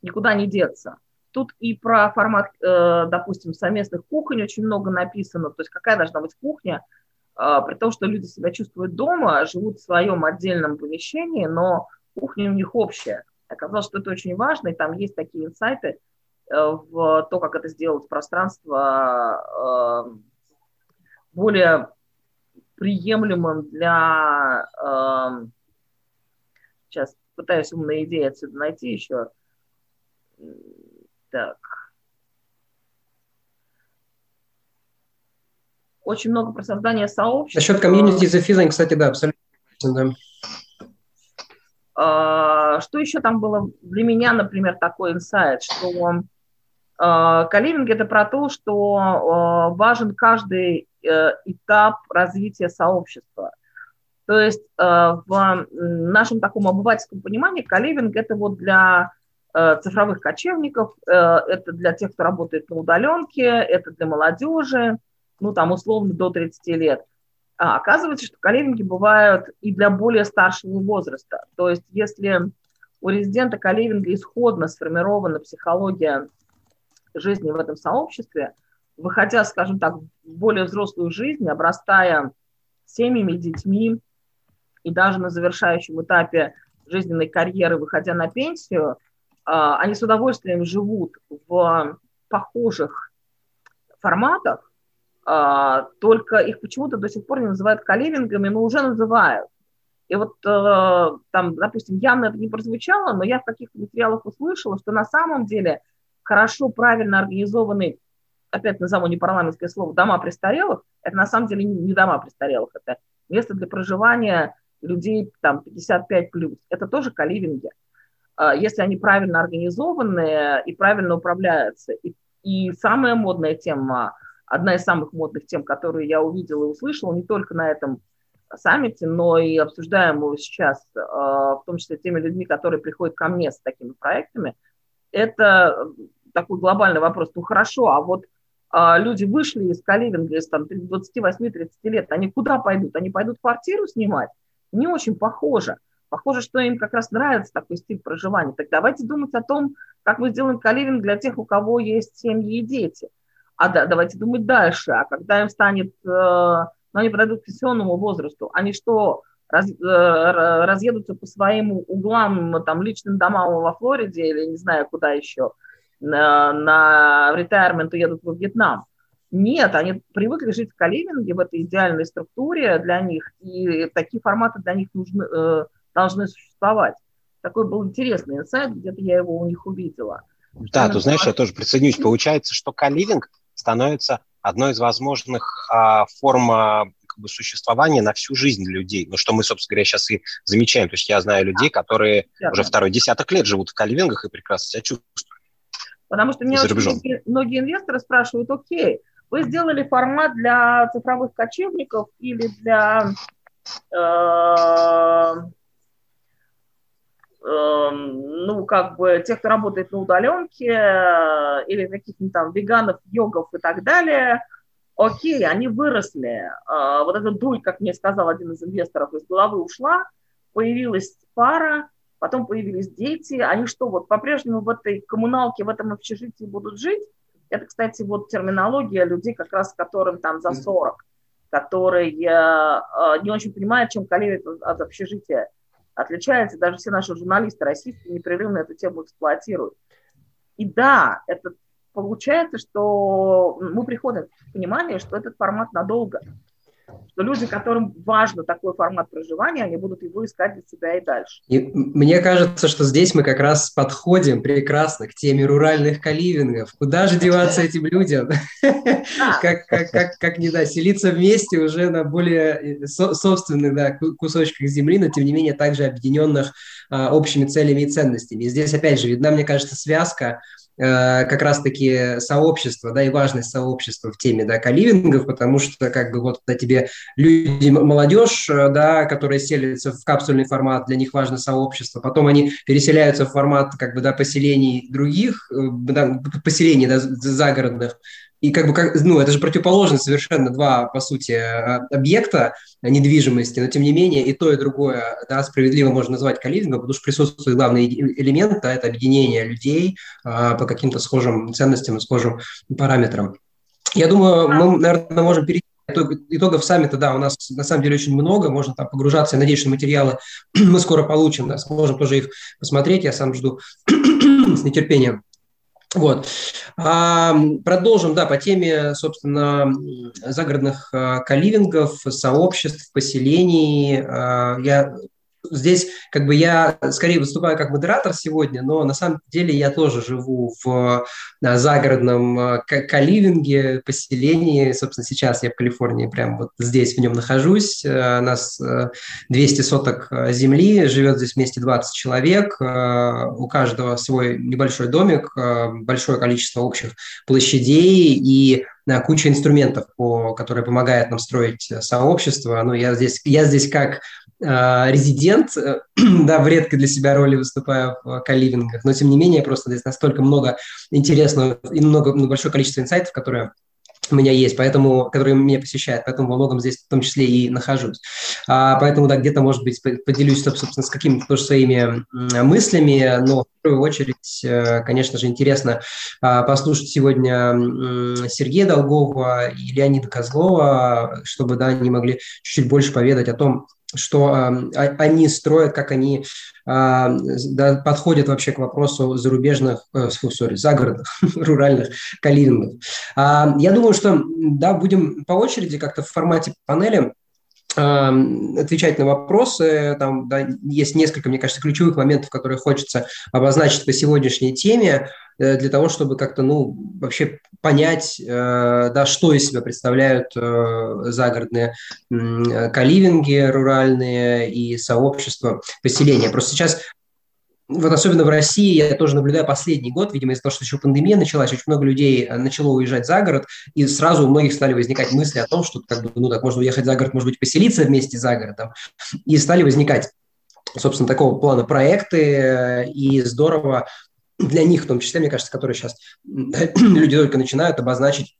никуда не деться. Тут и про формат, допустим, совместных кухонь очень много написано, то есть какая должна быть кухня, при том, что люди себя чувствуют дома, живут в своем отдельном помещении, но кухня у них общая. Оказалось, что это очень важно, и там есть такие инсайты в то, как это сделать пространство э, более приемлемым для... Э, сейчас пытаюсь умные идеи отсюда найти еще. Так. Очень много про создание сообщества. Насчет комьюнити the feeling, кстати, да, абсолютно. Да. Uh, что еще там было для меня, например, такой инсайт, что каливинг это про то, что uh, важен каждый Э, этап развития сообщества. То есть э, в нашем таком обывательском понимании каливинг – это вот для э, цифровых кочевников, это для тех, кто работает на удаленке, это для молодежи, ну там условно до 30 лет. А оказывается, что каливинги бывают и для более старшего возраста. То есть если у резидента каливинга исходно сформирована психология жизни в этом сообществе – выходя, скажем так, в более взрослую жизнь, обрастая семьями, детьми, и даже на завершающем этапе жизненной карьеры, выходя на пенсию, а, они с удовольствием живут в похожих форматах, а, только их почему-то до сих пор не называют каливингами, но уже называют. И вот э, там, допустим, явно это не прозвучало, но я в каких-то материалах услышала, что на самом деле хорошо, правильно организованный, опять назову непарламентское слово, дома престарелых, это на самом деле не дома престарелых, это место для проживания людей там 55 плюс. Это тоже каливинги. А, если они правильно организованы и правильно управляются. И, и самая модная тема, одна из самых модных тем, которые я увидела и услышала, не только на этом саммите, но и обсуждаемую сейчас, а, в том числе теми людьми, которые приходят ко мне с такими проектами, это такой глобальный вопрос. Ну хорошо, а вот а, люди вышли из каливинга из там, 28-30 лет, они куда пойдут? Они пойдут квартиру снимать? Не очень похоже. Похоже, что им как раз нравится такой стиль проживания. Так давайте думать о том, как мы сделаем каливинг для тех, у кого есть семьи и дети. А да, давайте думать дальше. А когда им станет, э, ну, они подойдут к пенсионному возрасту, они что, раз, э, разъедутся по своим углам, там, личным домам во Флориде или не знаю куда еще, на, на ретайрмент уедут во Вьетнам. Нет, они привыкли жить в каливинге, в этой идеальной структуре для них, и такие форматы для них нужны, э, должны существовать. Такой был интересный инсайт, где-то я его у них увидела. Да, ты знаешь, я тоже присоединюсь. Получается, что каливинг становится одной из возможных а, форм а, как бы, существования на всю жизнь людей. Ну, что мы, собственно говоря, сейчас и замечаем. То есть я знаю людей, которые Верно. уже второй десяток лет живут в каливингах и прекрасно себя чувствуют. Потому что меня очень многие, многие инвесторы спрашивают, окей, вы сделали формат для цифровых кочевников или для э, Эм, ну, как бы тех, кто работает на удаленке, э, или каких-нибудь там веганов, йогов и так далее, окей, они выросли. Э, вот эта дуль, как мне сказал один из инвесторов, из головы ушла, появилась пара, потом появились дети. Они что, вот по-прежнему в этой коммуналке, в этом общежитии будут жить? Это, кстати, вот терминология людей, как раз которым там за 40, которые э, не очень понимают, чем колеют от общежития отличается, даже все наши журналисты российские непрерывно эту тему эксплуатируют. И да, это получается, что мы приходим к пониманию, что этот формат надолго что люди, которым важно такой формат проживания, они будут его искать для себя и дальше. И мне кажется, что здесь мы как раз подходим прекрасно к теме руральных каливингов. Куда же деваться этим людям? *laughs* Как, как, как, как не да, селиться вместе уже на более собственных да, кусочках земли, но тем не менее также объединенных а, общими целями и ценностями. И здесь опять же видна, мне кажется, связка Э, как раз-таки сообщество, да, и важность сообщества в теме, да, каливингов, потому что, как бы, вот, когда тебе люди, молодежь, э, да, которые селятся в капсульный формат, для них важно сообщество, потом они переселяются в формат, как бы, да, поселений других, э, да, поселений, да, загородных, и как бы, как, ну, это же противоположно совершенно два, по сути, а, объекта недвижимости, но тем не менее и то, и другое, да, справедливо можно назвать каливингом, потому что присутствует главный элемент, да, это объединение людей а, по каким-то схожим ценностям, схожим параметрам. Я думаю, мы, наверное, можем перейти итогов саммита, да, у нас на самом деле очень много, можно там погружаться, я надеюсь, что материалы *clears throat* мы скоро получим, да, сможем тоже их посмотреть, я сам жду *clears throat* с нетерпением. Вот. А, продолжим, да, по теме, собственно, загородных а, каливингов, сообществ, поселений. А, я здесь как бы я скорее выступаю как модератор сегодня, но на самом деле я тоже живу в загородном э, каливинге, поселении. Собственно, сейчас я в Калифорнии, прям вот здесь в нем нахожусь. Э, у нас 200 э, соток земли, живет здесь вместе 20 человек. У каждого свой небольшой домик, большое количество общих площадей и куча инструментов, по, которые помогают нам строить сообщество. Ну, я здесь, я здесь как Э, резидент, э, *clears throat* да, в редкой для себя роли выступаю в каливингах, но тем не менее просто здесь настолько много интересного и много, ну, большое количество инсайтов, которые у меня есть, поэтому, которые меня посещают, поэтому во многом здесь в том числе и нахожусь. А, поэтому, да, где-то, может быть, поделюсь, собственно, с какими-то тоже своими мыслями, но в первую очередь, э, конечно же, интересно а, послушать сегодня Сергея Долгова и Леонида Козлова, чтобы, да, они могли чуть-чуть больше поведать о том, что э, они строят, как они э, да, подходят вообще к вопросу зарубежных, э, sorry, загородных, *laughs* руральных каливингов. Э, я думаю, что да, будем по очереди как-то в формате панели отвечать на вопросы. Там да, есть несколько, мне кажется, ключевых моментов, которые хочется обозначить по сегодняшней теме э, для того, чтобы как-то, ну, вообще понять, э, да, что из себя представляют э, загородные каливинги руральные и сообщества поселения. Просто сейчас вот особенно в России, я тоже наблюдаю последний год, видимо, из-за того, что еще пандемия началась, очень много людей э, начало уезжать за город, и сразу у многих стали возникать мысли о том, что как бы, ну так, можно уехать за город, может быть, поселиться вместе за городом, и стали возникать, собственно, такого плана проекты, э, и здорово для них, в том числе, мне кажется, которые сейчас *clears throat* люди только начинают обозначить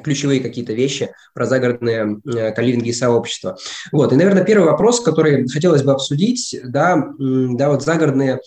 ключевые какие-то вещи про загородные э, каливинги и сообщества. Вот, и, наверное, первый вопрос, который хотелось бы обсудить, да, да вот загородные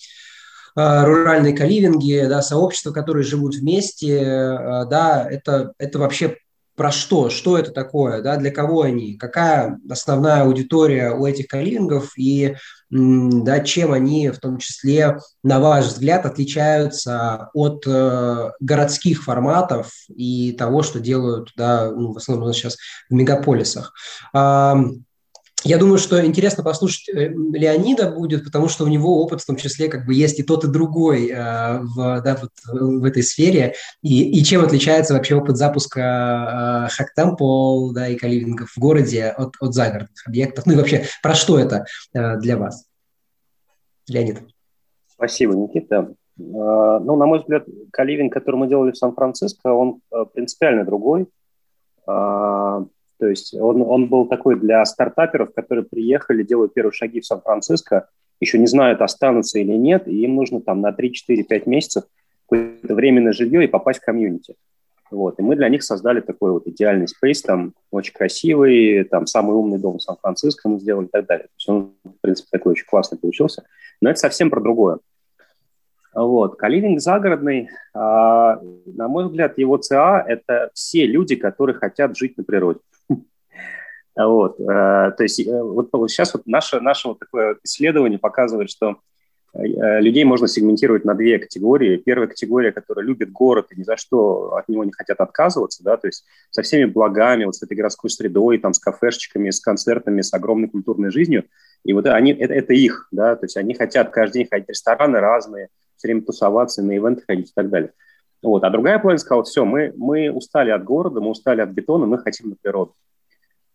э, руральные каливинги, да, сообщества, которые живут вместе, э, да, это, это вообще про что, что это такое, да, для кого они, какая основная аудитория у этих каливингов и да, чем они в том числе, на ваш взгляд, отличаются от э, городских форматов и того, что делают да, ну, в основном сейчас в мегаполисах. Я думаю, что интересно послушать э, Леонида будет, потому что у него опыт в том числе как бы есть и тот, и другой э, в, да, вот, в этой сфере. И, и чем отличается вообще опыт запуска э, Hack да, и каливингов в городе от, от загородных объектов? Ну и вообще, про что это э, для вас? Леонид. Спасибо, Никита. Ну, на мой взгляд, каливинг, который мы делали в Сан-Франциско, он принципиально другой. То есть он, он был такой для стартаперов, которые приехали, делают первые шаги в Сан-Франциско, еще не знают, останутся или нет, и им нужно там на 3-4-5 месяцев какое-то временное жилье и попасть в комьюнити. Вот. И мы для них создали такой вот идеальный спейс, там очень красивый, там самый умный дом Сан-Франциско мы сделали и так далее. То есть он, в принципе, такой очень классный получился. Но это совсем про другое. Вот. Каливинг загородный, а, на мой взгляд, его ЦА – это все люди, которые хотят жить на природе. *laughs* Вот, э, то есть э, вот сейчас вот наше, наше вот такое исследование показывает, что э, людей можно сегментировать на две категории. Первая категория, которая любит город и ни за что от него не хотят отказываться, да, то есть со всеми благами, вот с этой городской средой, там, с кафешечками, с концертами, с огромной культурной жизнью. И вот они, это, это их, да, то есть они хотят каждый день ходить в рестораны разные, время тусоваться, на ивенты ходить и так далее. Вот. А другая половина сказала, все, мы, мы устали от города, мы устали от бетона, мы хотим на природу.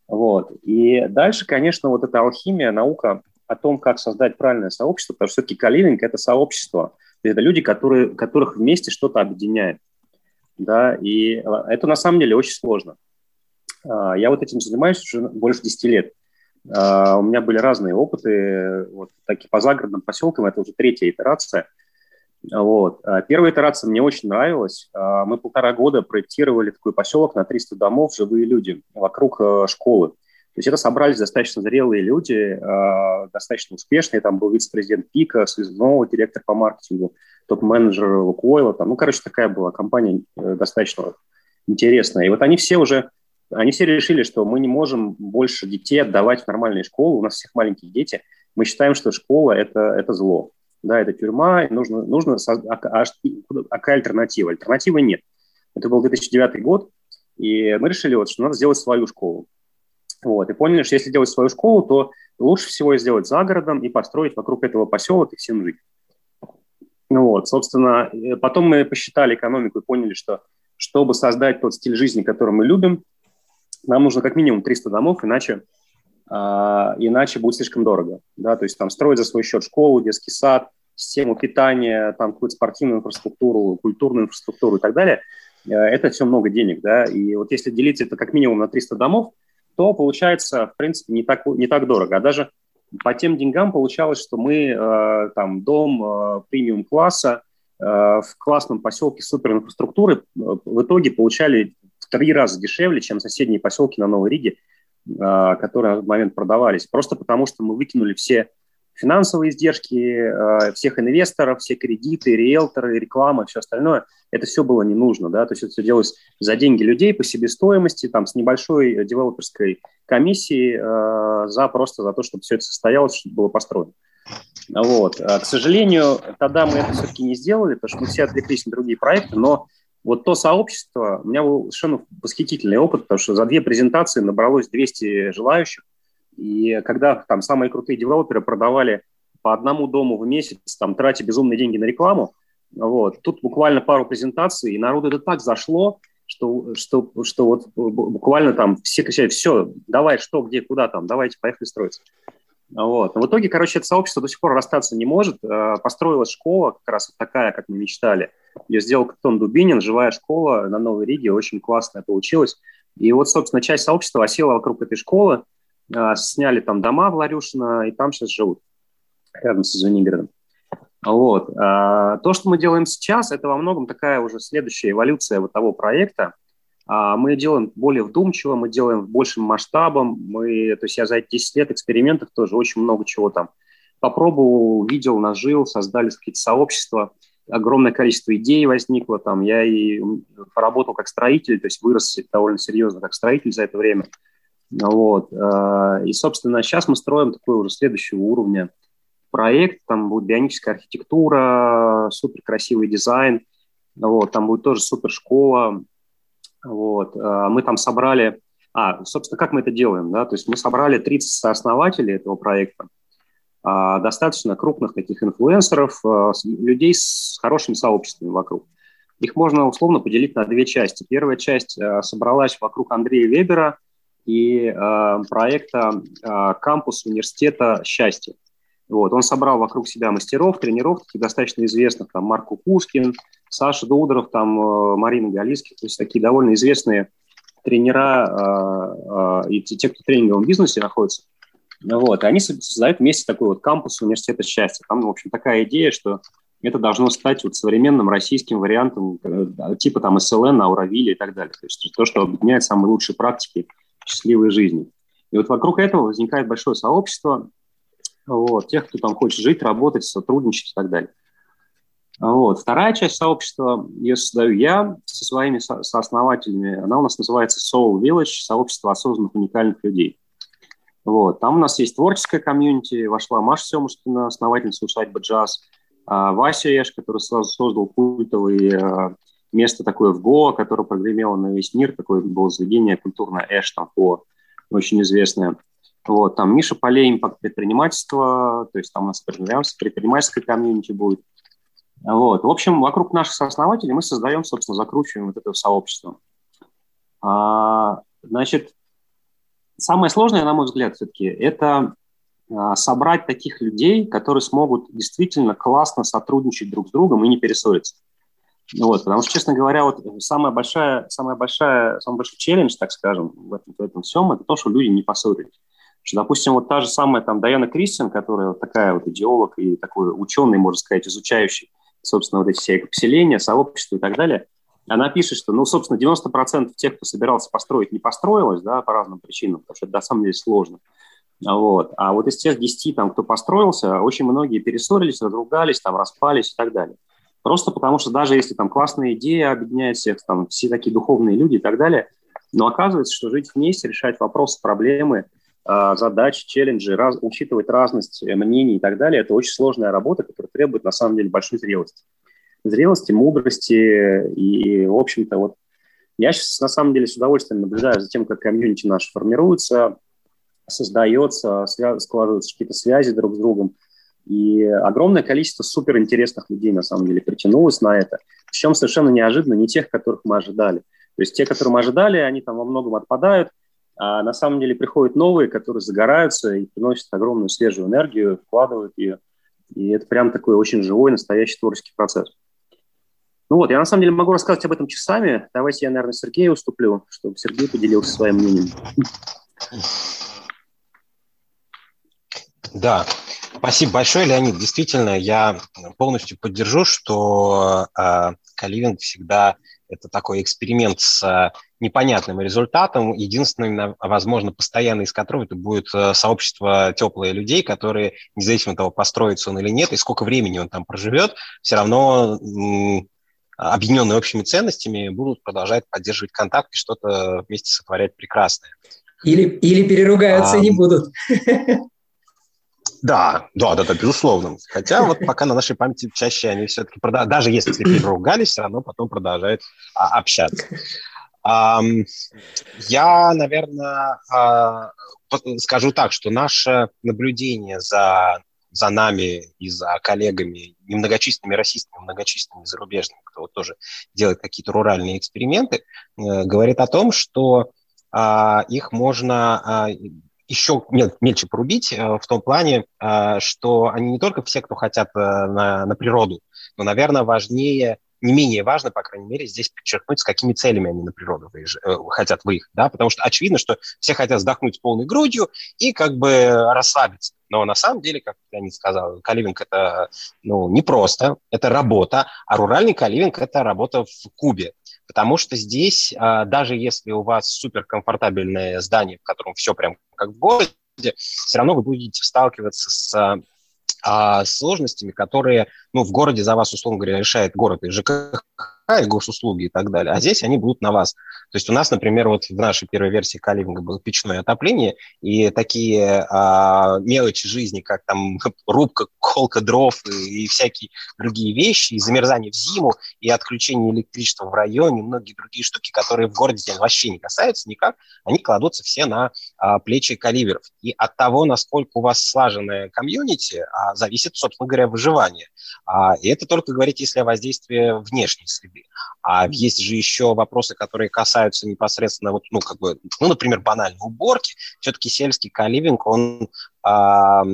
Вот. И дальше, конечно, вот эта алхимия, наука о том, как создать правильное сообщество, потому что все-таки каливинг – это сообщество. Это люди, которые, которых вместе что-то объединяет. Да, и это на самом деле очень сложно. А, я вот этим занимаюсь уже больше 10 лет. А, у меня были разные опыты, вот такие по загородным поселкам, это уже третья итерация – вот. А первая итерация мне очень нравилась. А, мы полтора года проектировали такой поселок на 300 домов, живые люди, вокруг э, школы. То есть это собрались достаточно зрелые люди, а, достаточно успешные. Там был вице-президент ПИКа, связного директор по маркетингу, топ-менеджер Лукойла. Там, ну, короче, такая была компания э, достаточно интересная. И вот они все уже, они все решили, что мы не можем больше детей отдавать в нормальные школы. У нас всех маленькие дети. Мы считаем, что школа это, – это зло да, это тюрьма, и нужно, нужно а, а, а какая альтернатива? Альтернативы нет. Это был 2009 год, и мы решили, вот, что надо сделать свою школу. Вот, и поняли, что если делать свою школу, то лучше всего сделать за городом и построить вокруг этого поселок и всем жить. Ну вот, собственно, потом мы посчитали экономику и поняли, что чтобы создать тот стиль жизни, который мы любим, нам нужно как минимум 300 домов, иначе иначе будет слишком дорого. Да? То есть там строить за свой счет школу, детский сад, систему питания, там какую-то спортивную инфраструктуру, культурную инфраструктуру и так далее, э, это все много денег. Да? И вот если делить это как минимум на 300 домов, то получается, в принципе, не так, не так дорого. А даже по тем деньгам получалось, что мы э, там дом э, премиум-класса в классном поселке суперинфраструктуры в итоге получали в три раза дешевле, чем соседние поселки на Новой Риге, а, которые на тот момент продавались, просто потому что мы выкинули все финансовые издержки, а, всех инвесторов, все кредиты, риэлторы, реклама, все остальное, это все было не нужно, да, то есть это все делалось за деньги людей по себестоимости, там, с небольшой девелоперской комиссии э, за просто за то, чтобы все это состоялось, чтобы было построено. Вот. А, к сожалению, тогда мы это все-таки не сделали, потому что мы все отвлеклись на другие проекты, но вот то сообщество, у меня был совершенно восхитительный опыт, потому что за две презентации набралось 200 желающих, и когда там самые крутые девелоперы продавали по одному дому в месяц, там, тратя безумные деньги на рекламу, вот, тут буквально пару презентаций, и народу это так зашло, что, что, что вот буквально там все кричали, все, давай, что, где, куда там, давайте, поехали строиться. Вот. Но в итоге, короче, это сообщество до сих пор расстаться не может. Э, построилась школа, как раз вот такая, как мы мечтали. Ее сделал Катон Дубинин, живая школа на Новой Риге, очень классная получилась. И вот, собственно, часть сообщества осела вокруг этой школы, э, сняли там дома в Ларюшино, и там сейчас живут, рядом с Звенигородом. Вот. А, то, что мы делаем сейчас, это во многом такая уже следующая эволюция вот того проекта. А, мы делаем более вдумчиво, мы делаем большим масштабом. Мы, то есть я за эти 10 лет экспериментов тоже очень много чего там попробовал, увидел, нажил, создали какие-то сообщества. Огромное количество идей возникло там. Я и поработал как строитель, то есть вырос довольно серьезно как строитель за это время. Вот. А, и, собственно, сейчас мы строим такой уже следующего уровня проект, там будет бионическая архитектура, супер красивый дизайн, вот, там будет тоже супер школа, вот, а, мы там собрали, а, собственно, как мы это делаем, да, то есть мы собрали 30 сооснователей этого проекта, достаточно крупных таких инфлюенсеров, а, людей с хорошими сообществами вокруг. Их можно условно поделить на две части. Первая часть собралась вокруг Андрея Вебера и проекта «Кампус университета счастья». Вот. Он собрал вокруг себя мастеров, тренеров, таких достаточно известных, там, Марк Кукушкин, Саша Дудоров, там, Марина Галицких, то есть такие довольно известные тренера э, э, и те, кто в тренинговом бизнесе находятся. Вот. И они создают вместе такой вот кампус университета счастья. Там, в общем, такая идея, что это должно стать вот современным российским вариантом типа там СЛН, Ауравили и так далее. То есть то, что объединяет самые лучшие практики счастливой жизни. И вот вокруг этого возникает большое сообщество, вот, тех, кто там хочет жить, работать, сотрудничать и так далее. Вот. Вторая часть сообщества, ее создаю я со своими со- сооснователями, она у нас называется Soul Village, сообщество осознанных уникальных людей. Вот. Там у нас есть творческая комьюнити, вошла Маша Семушкина, основательница усадьбы «Джаз», а Вася Эш, который сразу создал культовое э, место такое в Гоа, которое прогремело на весь мир, такое было заведение культурное Эш, там, Гоа, очень известное. Вот, там Миша Полей, импакт предпринимательства, то есть там у нас предпринимательская комьюнити будет. Вот. В общем, вокруг наших сооснователей мы создаем, собственно, закручиваем вот это сообщество. А, значит, самое сложное, на мой взгляд, все-таки, это а, собрать таких людей, которые смогут действительно классно сотрудничать друг с другом и не перессориться. Вот, потому что, честно говоря, вот самая большая, самая большая, самый большой челлендж, так скажем, в этом, в этом всем, это то, что люди не поссорились. Что, допустим, вот та же самая там Дайана Кристиан, которая вот такая вот идеолог и такой ученый, можно сказать, изучающий, собственно, вот эти все поселения, сообщества и так далее, она пишет, что, ну, собственно, 90% тех, кто собирался построить, не построилось, да, по разным причинам, потому что это на самом деле сложно. Вот. А вот из тех 10, там, кто построился, очень многие перессорились, разругались, там, распались и так далее. Просто потому что даже если там классная идея объединяет всех, там, все такие духовные люди и так далее, но оказывается, что жить вместе, решать вопросы, проблемы – а, задачи, челленджи, раз, учитывать разность э, мнений и так далее, это очень сложная работа, которая требует на самом деле большой зрелости. Зрелости, мудрости и, в общем-то, вот я сейчас на самом деле с удовольствием наблюдаю за тем, как комьюнити наш формируется, создается, связ, складываются какие-то связи друг с другом. И огромное количество суперинтересных людей на самом деле притянулось на это. Причем совершенно неожиданно не тех, которых мы ожидали. То есть те, которые мы ожидали, они там во многом отпадают, а на самом деле приходят новые, которые загораются и приносят огромную свежую энергию, вкладывают ее. И это прям такой очень живой, настоящий творческий процесс. Ну вот, я на самом деле могу рассказать об этом часами. Давайте я, наверное, Сергею уступлю, чтобы Сергей поделился своим мнением. Да, спасибо большое, Леонид. Действительно, я полностью поддержу, что э, всегда это такой эксперимент с э, непонятным результатом. Единственным, возможно, постоянно из которого это будет э, сообщество теплые людей, которые, независимо от того, построится он или нет, и сколько времени он там проживет, все равно объединенные общими ценностями будут продолжать поддерживать контакт и что-то вместе сотворять прекрасное. Или, или переругаются а, и не будут. Да, да, да, да, безусловно. Хотя вот пока на нашей памяти чаще они все-таки продолжают, даже если переругались, все равно потом продолжают а, общаться. А, я, наверное, а, скажу так, что наше наблюдение за, за нами и за коллегами, немногочисленными российскими, многочисленными зарубежными, кто вот тоже делает какие-то руральные эксперименты, э, говорит о том, что а, их можно а, еще мел, мельче порубить э, в том плане, э, что они не только все, кто хотят э, на, на природу, но, наверное, важнее не менее важно, по крайней мере, здесь подчеркнуть, с какими целями они на природу выезж... хотят выехать, да, потому что очевидно, что все хотят вздохнуть полной грудью и как бы расслабиться. Но на самом деле, как я не сказал, каливинг – это ну, не просто, это работа, а руральный каливинг – это работа в кубе. Потому что здесь, а, даже если у вас суперкомфортабельное здание, в котором все прям как в городе, все равно вы будете сталкиваться с а, сложностями, которые ну, в городе за вас, условно говоря, решает город и ЖКХ, и госуслуги и так далее. А здесь они будут на вас. То есть у нас, например, вот в нашей первой версии каливинга было печное отопление, и такие а, мелочи жизни, как там *laughs* рубка, колка дров и, и всякие другие вещи, и замерзание в зиму, и отключение электричества в районе, многие другие штуки, которые в городе вообще не касаются никак, они кладутся все на а, плечи каливеров. И от того, насколько у вас слаженная комьюнити, а, зависит, собственно говоря, выживание. А, и это только говорить, если о воздействии внешней среды. А есть же еще вопросы, которые касаются непосредственно, вот, ну, как бы, ну, например, банальной уборки. Все-таки сельский каливинг, он, а,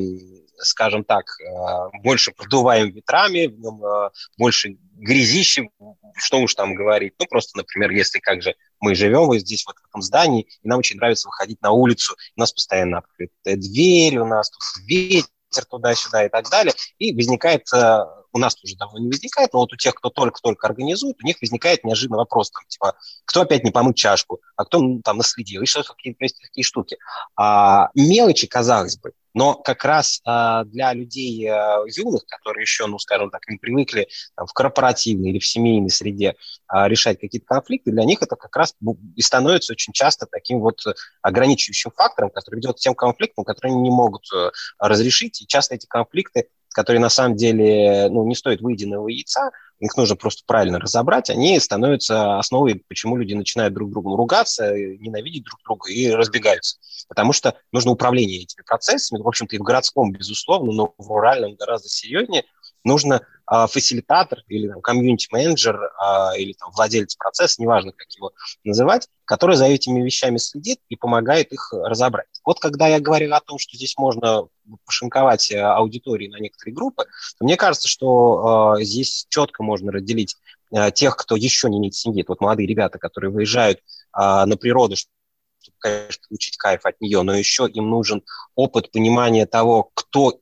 скажем так, а, больше продуваем ветрами, в нем а, больше грязищи, что уж там говорить. Ну, просто, например, если как же мы живем вот здесь, вот в этом здании, и нам очень нравится выходить на улицу, у нас постоянно открытая дверь, у нас тут ветер, туда-сюда и так далее, и возникает, э, у нас тоже давно не возникает, но вот у тех, кто только-только организует, у них возникает неожиданный вопрос, там, типа, кто опять не помыл чашку, а кто там наследил, и что какие-то такие штуки. А, мелочи, казалось бы, но как раз э, для людей э, юных, которые еще, ну, скажем так, не привыкли в корпоративной или в семейной среде э, решать какие-то конфликты, для них это как раз и становится очень часто таким вот ограничивающим фактором, который ведет к тем конфликтам, которые они не могут э, разрешить. И часто эти конфликты, которые на самом деле ну, не стоят выеденного яйца, их нужно просто правильно разобрать, они становятся основой, почему люди начинают друг другу ругаться, ненавидеть друг друга и разбегаются. Потому что нужно управление этими процессами, в общем-то, и в городском, безусловно, но в руральном гораздо серьезнее. Нужно а, фасилитатор или комьюнити-менеджер а, или там, владелец процесса, неважно, как его называть, который за этими вещами следит и помогает их разобрать. Вот когда я говорил о том, что здесь можно пошинковать э, аудитории на некоторые группы, то мне кажется, что э, здесь четко можно разделить э, тех, кто еще не имеет семьи. Вот молодые ребята, которые выезжают э, на природу, чтобы, конечно, получить кайф от нее, но еще им нужен опыт понимания того, кто,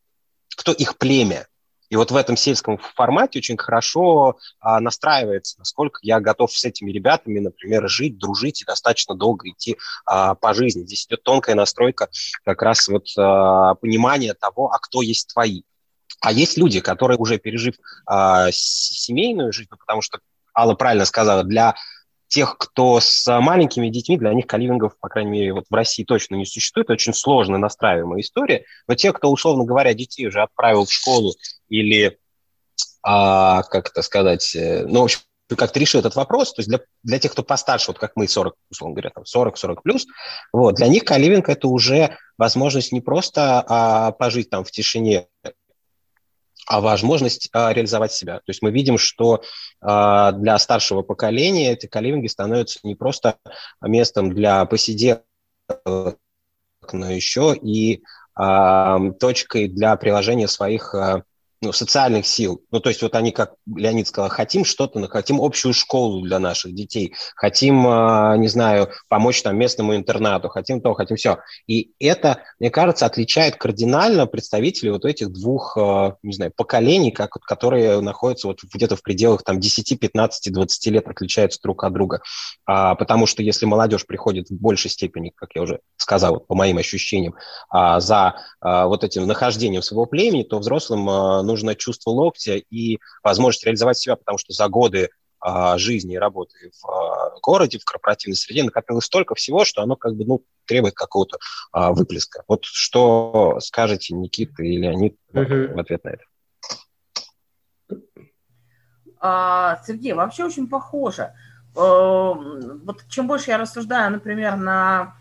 кто их племя, и вот в этом сельском формате очень хорошо а, настраивается, насколько я готов с этими ребятами, например, жить, дружить и достаточно долго идти а, по жизни. Здесь идет тонкая настройка как раз вот а, понимания того, а кто есть твои. А есть люди, которые уже пережив а, семейную жизнь, ну, потому что Алла правильно сказала, для тех, кто с маленькими детьми, для них каливингов, по крайней мере, вот в России точно не существует. Очень сложно настраиваемая история. Но те, кто, условно говоря, детей уже отправил в школу или, а, как это сказать, э, ну, в общем, как-то решил этот вопрос, то есть для, для тех, кто постарше, вот как мы, 40, условно говоря, там 40-40 плюс, вот, для них каливинг – это уже возможность не просто а, пожить там в тишине а возможность а, реализовать себя. То есть мы видим, что а, для старшего поколения эти каливинги становятся не просто местом для посиделок, но еще и а, точкой для приложения своих а, ну, социальных сил. Ну, то есть вот они, как Леонид сказал, хотим что-то, хотим общую школу для наших детей, хотим, а, не знаю, помочь там местному интернату, хотим то, хотим все. И это, мне кажется, отличает кардинально представителей вот этих двух, а, не знаю, поколений, как, которые находятся вот где-то в пределах там 10, 15, 20 лет, отличаются друг от друга. А, потому что если молодежь приходит в большей степени, как я уже сказал, по моим ощущениям, за вот этим нахождением своего племени, то взрослым нужно чувство локтя и возможность реализовать себя, потому что за годы а, жизни и работы в а, городе, в корпоративной среде накопилось столько всего, что оно как бы ну, требует какого-то а, выплеска. Вот что скажете Никита и Леонид uh-huh. в ответ на это? А, Сергей, вообще очень похоже. Вот чем больше я рассуждаю, например, на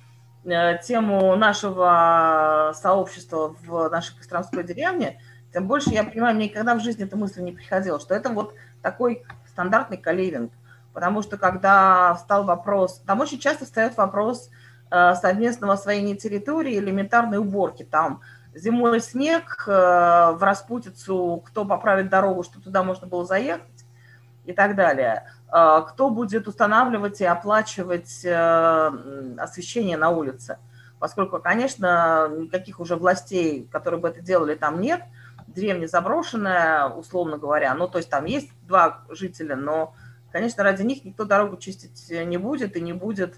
э, тему нашего сообщества в нашей Костромской деревне, тем больше я понимаю, мне никогда в жизни эта мысль не приходила, что это вот такой стандартный каливинг. Потому что когда встал вопрос, там очень часто встает вопрос э, совместного освоения территории, элементарной уборки. Там зимой снег, э, в распутицу, кто поправит дорогу, чтобы туда можно было заехать и так далее. Э, кто будет устанавливать и оплачивать освещение на улице? Поскольку, конечно, никаких уже властей, которые бы это делали, там нет – деревня заброшенная, условно говоря. Ну, то есть там есть два жителя, но, конечно, ради них никто дорогу чистить не будет и не будет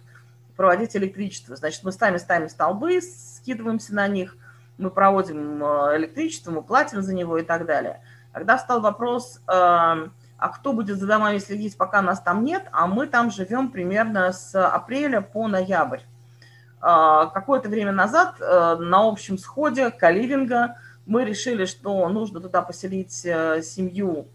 проводить электричество. Значит, мы сами ставим столбы, скидываемся на них, мы проводим э, электричество, мы платим за него и так далее. Когда встал вопрос, э, а кто будет за домами следить, пока нас там нет, а мы там живем примерно с апреля по ноябрь. Э, какое-то время назад на общем сходе каливинга мы решили, что нужно туда поселить э, семью,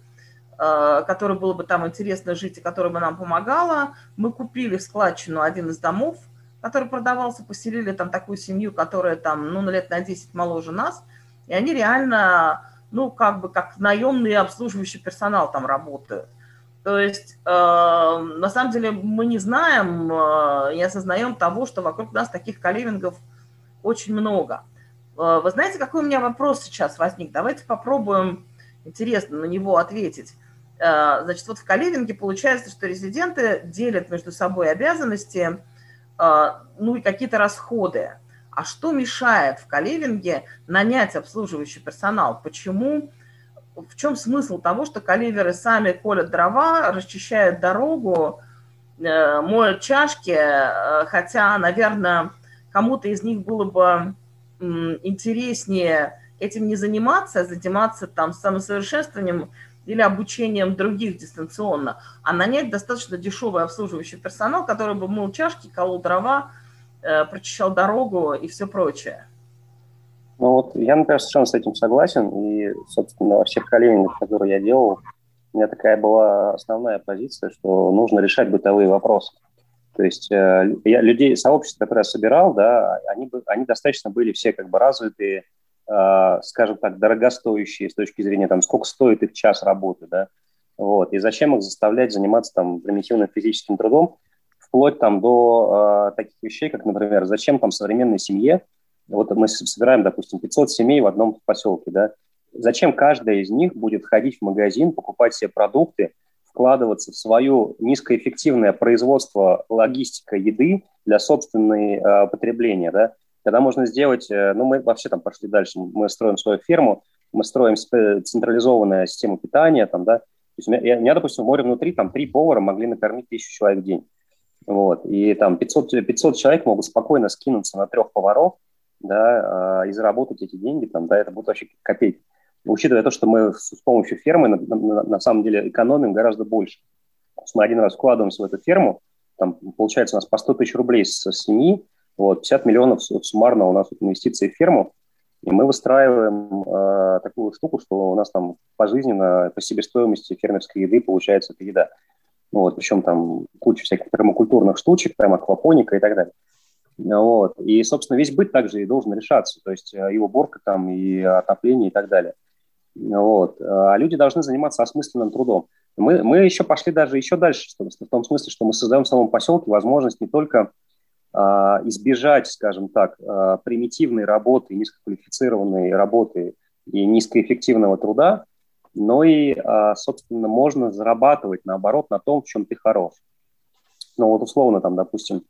э, которой было бы там интересно жить и которая бы нам помогала. Мы купили в складчину один из домов, который продавался, поселили там такую семью, которая там, ну, на лет на 10 моложе нас, и они реально, ну, как бы как наемный обслуживающий персонал там работают. То есть, э, на самом деле, мы не знаем, э, не осознаем того, что вокруг нас таких каливингов очень много. Э, вы знаете, какой у меня вопрос сейчас возник? Давайте попробуем, интересно, на него ответить. Э, значит, вот в каливинге получается, что резиденты делят между собой обязанности, э, ну и какие-то расходы. А что мешает в каливинге нанять обслуживающий персонал? Почему? В чем смысл того, что каливеры сами колят дрова, расчищают дорогу, моют чашки, хотя, наверное, кому-то из них было бы интереснее этим не заниматься, а заниматься там самосовершенствованием или обучением других дистанционно, а нанять достаточно дешевый обслуживающий персонал, который бы мыл чашки, колол дрова, э, прочищал дорогу и все прочее. Ну вот я, например, совершенно с этим согласен, и, собственно, во всех коленях, которые я делал, у меня такая была основная позиция, что нужно решать бытовые вопросы. То есть э, я людей, сообщество, которое я собирал, да, они, они достаточно были все как бы развитые, э, скажем так, дорогостоящие с точки зрения, там, сколько стоит их час работы, да, вот, и зачем их заставлять заниматься там примитивным физическим трудом, вплоть там до э, таких вещей, как, например, зачем там современной семье, вот мы собираем, допустим, 500 семей в одном поселке, да, зачем каждая из них будет ходить в магазин, покупать себе продукты, вкладываться в свое низкоэффективное производство, логистика еды для собственной э, потребления, да, когда можно сделать, э, ну, мы вообще там пошли дальше, мы строим свою ферму, мы строим централизованную систему питания, там, да, то есть у меня, у меня, допустим, море внутри там три повара могли накормить тысячу человек в день, вот, и там 500, 500 человек могут спокойно скинуться на трех поваров, да, э, и заработать эти деньги, там, да, это будут вообще копейки учитывая то, что мы с помощью фермы на, на, на самом деле экономим гораздо больше. Мы один раз вкладываемся в эту ферму, там получается у нас по 100 тысяч рублей с семьи, вот, 50 миллионов суммарно у нас инвестиции в ферму, и мы выстраиваем э, такую штуку, что у нас там пожизненно по себестоимости фермерской еды получается эта еда. Вот, причем там куча всяких пермакультурных штучек, прям аквапоника и так далее. Вот. И, собственно, весь быт также и должен решаться, то есть э, и уборка там, и отопление и так далее. Вот. А люди должны заниматься осмысленным трудом. Мы, мы еще пошли даже еще дальше, в том смысле, что мы создаем в самом поселке возможность не только а, избежать, скажем так, а, примитивной работы, низкоквалифицированной работы и низкоэффективного труда, но и, а, собственно, можно зарабатывать, наоборот, на том, в чем ты хорош. Ну вот условно, там, допустим,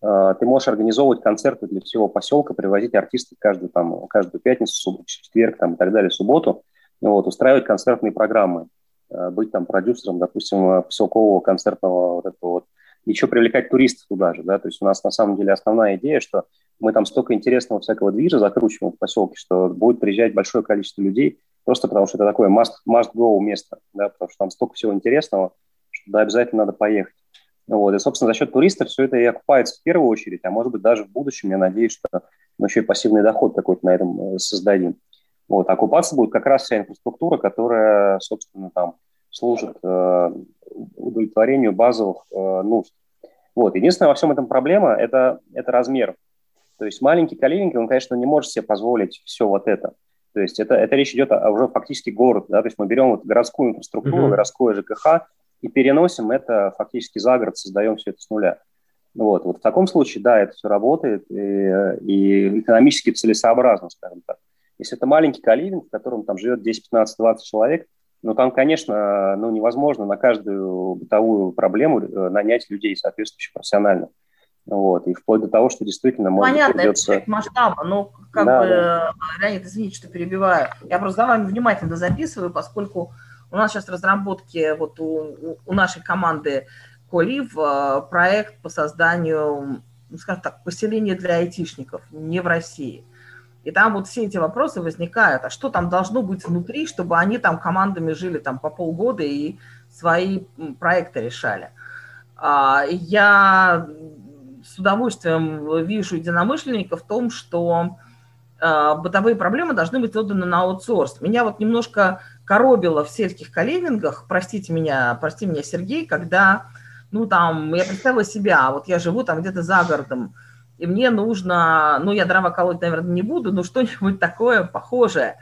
а, ты можешь организовывать концерты для всего поселка, привозить артистов каждую, там, каждую пятницу, четверг там, и так далее, субботу – вот, устраивать концертные программы, э, быть там продюсером, допустим, поселкового концертного вот этого вот, еще привлекать туристов туда же, да, то есть у нас на самом деле основная идея, что мы там столько интересного всякого движа закручиваем в поселке, что будет приезжать большое количество людей, просто потому что это такое must, must go место, да, потому что там столько всего интересного, что туда обязательно надо поехать. Вот. И, собственно, за счет туристов все это и окупается в первую очередь, а может быть даже в будущем, я надеюсь, что мы еще и пассивный доход какой-то на этом э, создадим. Вот. Окупаться будет как раз вся инфраструктура, которая, собственно, там служит э, удовлетворению базовых э, нужд. Вот. Единственное во всем этом проблема это, – это размер. То есть маленький каливинг, он, конечно, не может себе позволить все вот это. То есть это, это речь идет о, уже фактически город. Да? То есть мы берем вот городскую инфраструктуру, mm-hmm. городское ЖКХ и переносим это фактически за город, создаем все это с нуля. Вот, вот в таком случае, да, это все работает и, и экономически целесообразно, скажем так. Если это маленький каливинг, в котором там живет 10, 15, 20 человек, ну, там, конечно, ну, невозможно на каждую бытовую проблему э, нанять людей соответствующих профессионально. Вот, и вплоть до того, что действительно может Понятно, придется... это масштаба, но как да, бы, да. Леонид, извините, что перебиваю. Я просто за вами внимательно записываю, поскольку у нас сейчас разработки вот у, у нашей команды Колив э, проект по созданию, ну, скажем так, поселения для айтишников не в России. И там вот все эти вопросы возникают. А что там должно быть внутри, чтобы они там командами жили там по полгода и свои проекты решали? А, я с удовольствием вижу единомышленников в том, что э, бытовые проблемы должны быть отданы на аутсорс. Меня вот немножко коробило в сельских калевингах, простите меня, прости меня, Сергей, когда, ну, там, я представила себя, вот я живу там где-то за городом, и мне нужно, ну, я дрова колоть, наверное, не буду, но что-нибудь такое похожее,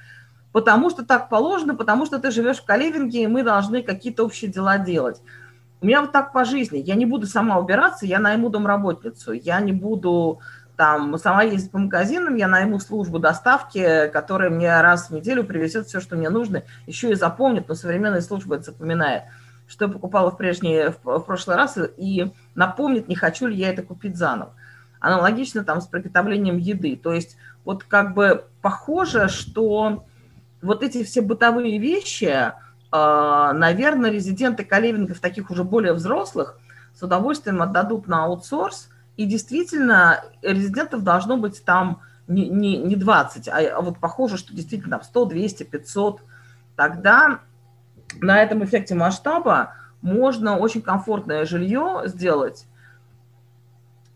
потому что так положено, потому что ты живешь в калевинге, и мы должны какие-то общие дела делать. У меня вот так по жизни. Я не буду сама убираться, я найму домработницу. Я не буду там сама ездить по магазинам, я найму службу доставки, которая мне раз в неделю привезет все, что мне нужно, еще и запомнит, но современная служба это запоминает, что я покупала в, прежний, в, в прошлый раз, и напомнит, не хочу ли я это купить заново. Аналогично там с приготовлением еды. То есть вот как бы похоже, что вот эти все бытовые вещи, а, наверное, резиденты каливингов, таких уже более взрослых, с удовольствием отдадут на аутсорс. И действительно, резидентов должно быть там не, не, не 20, а, а вот похоже, что действительно там 100, 200, 500. Тогда на этом эффекте масштаба можно очень комфортное жилье сделать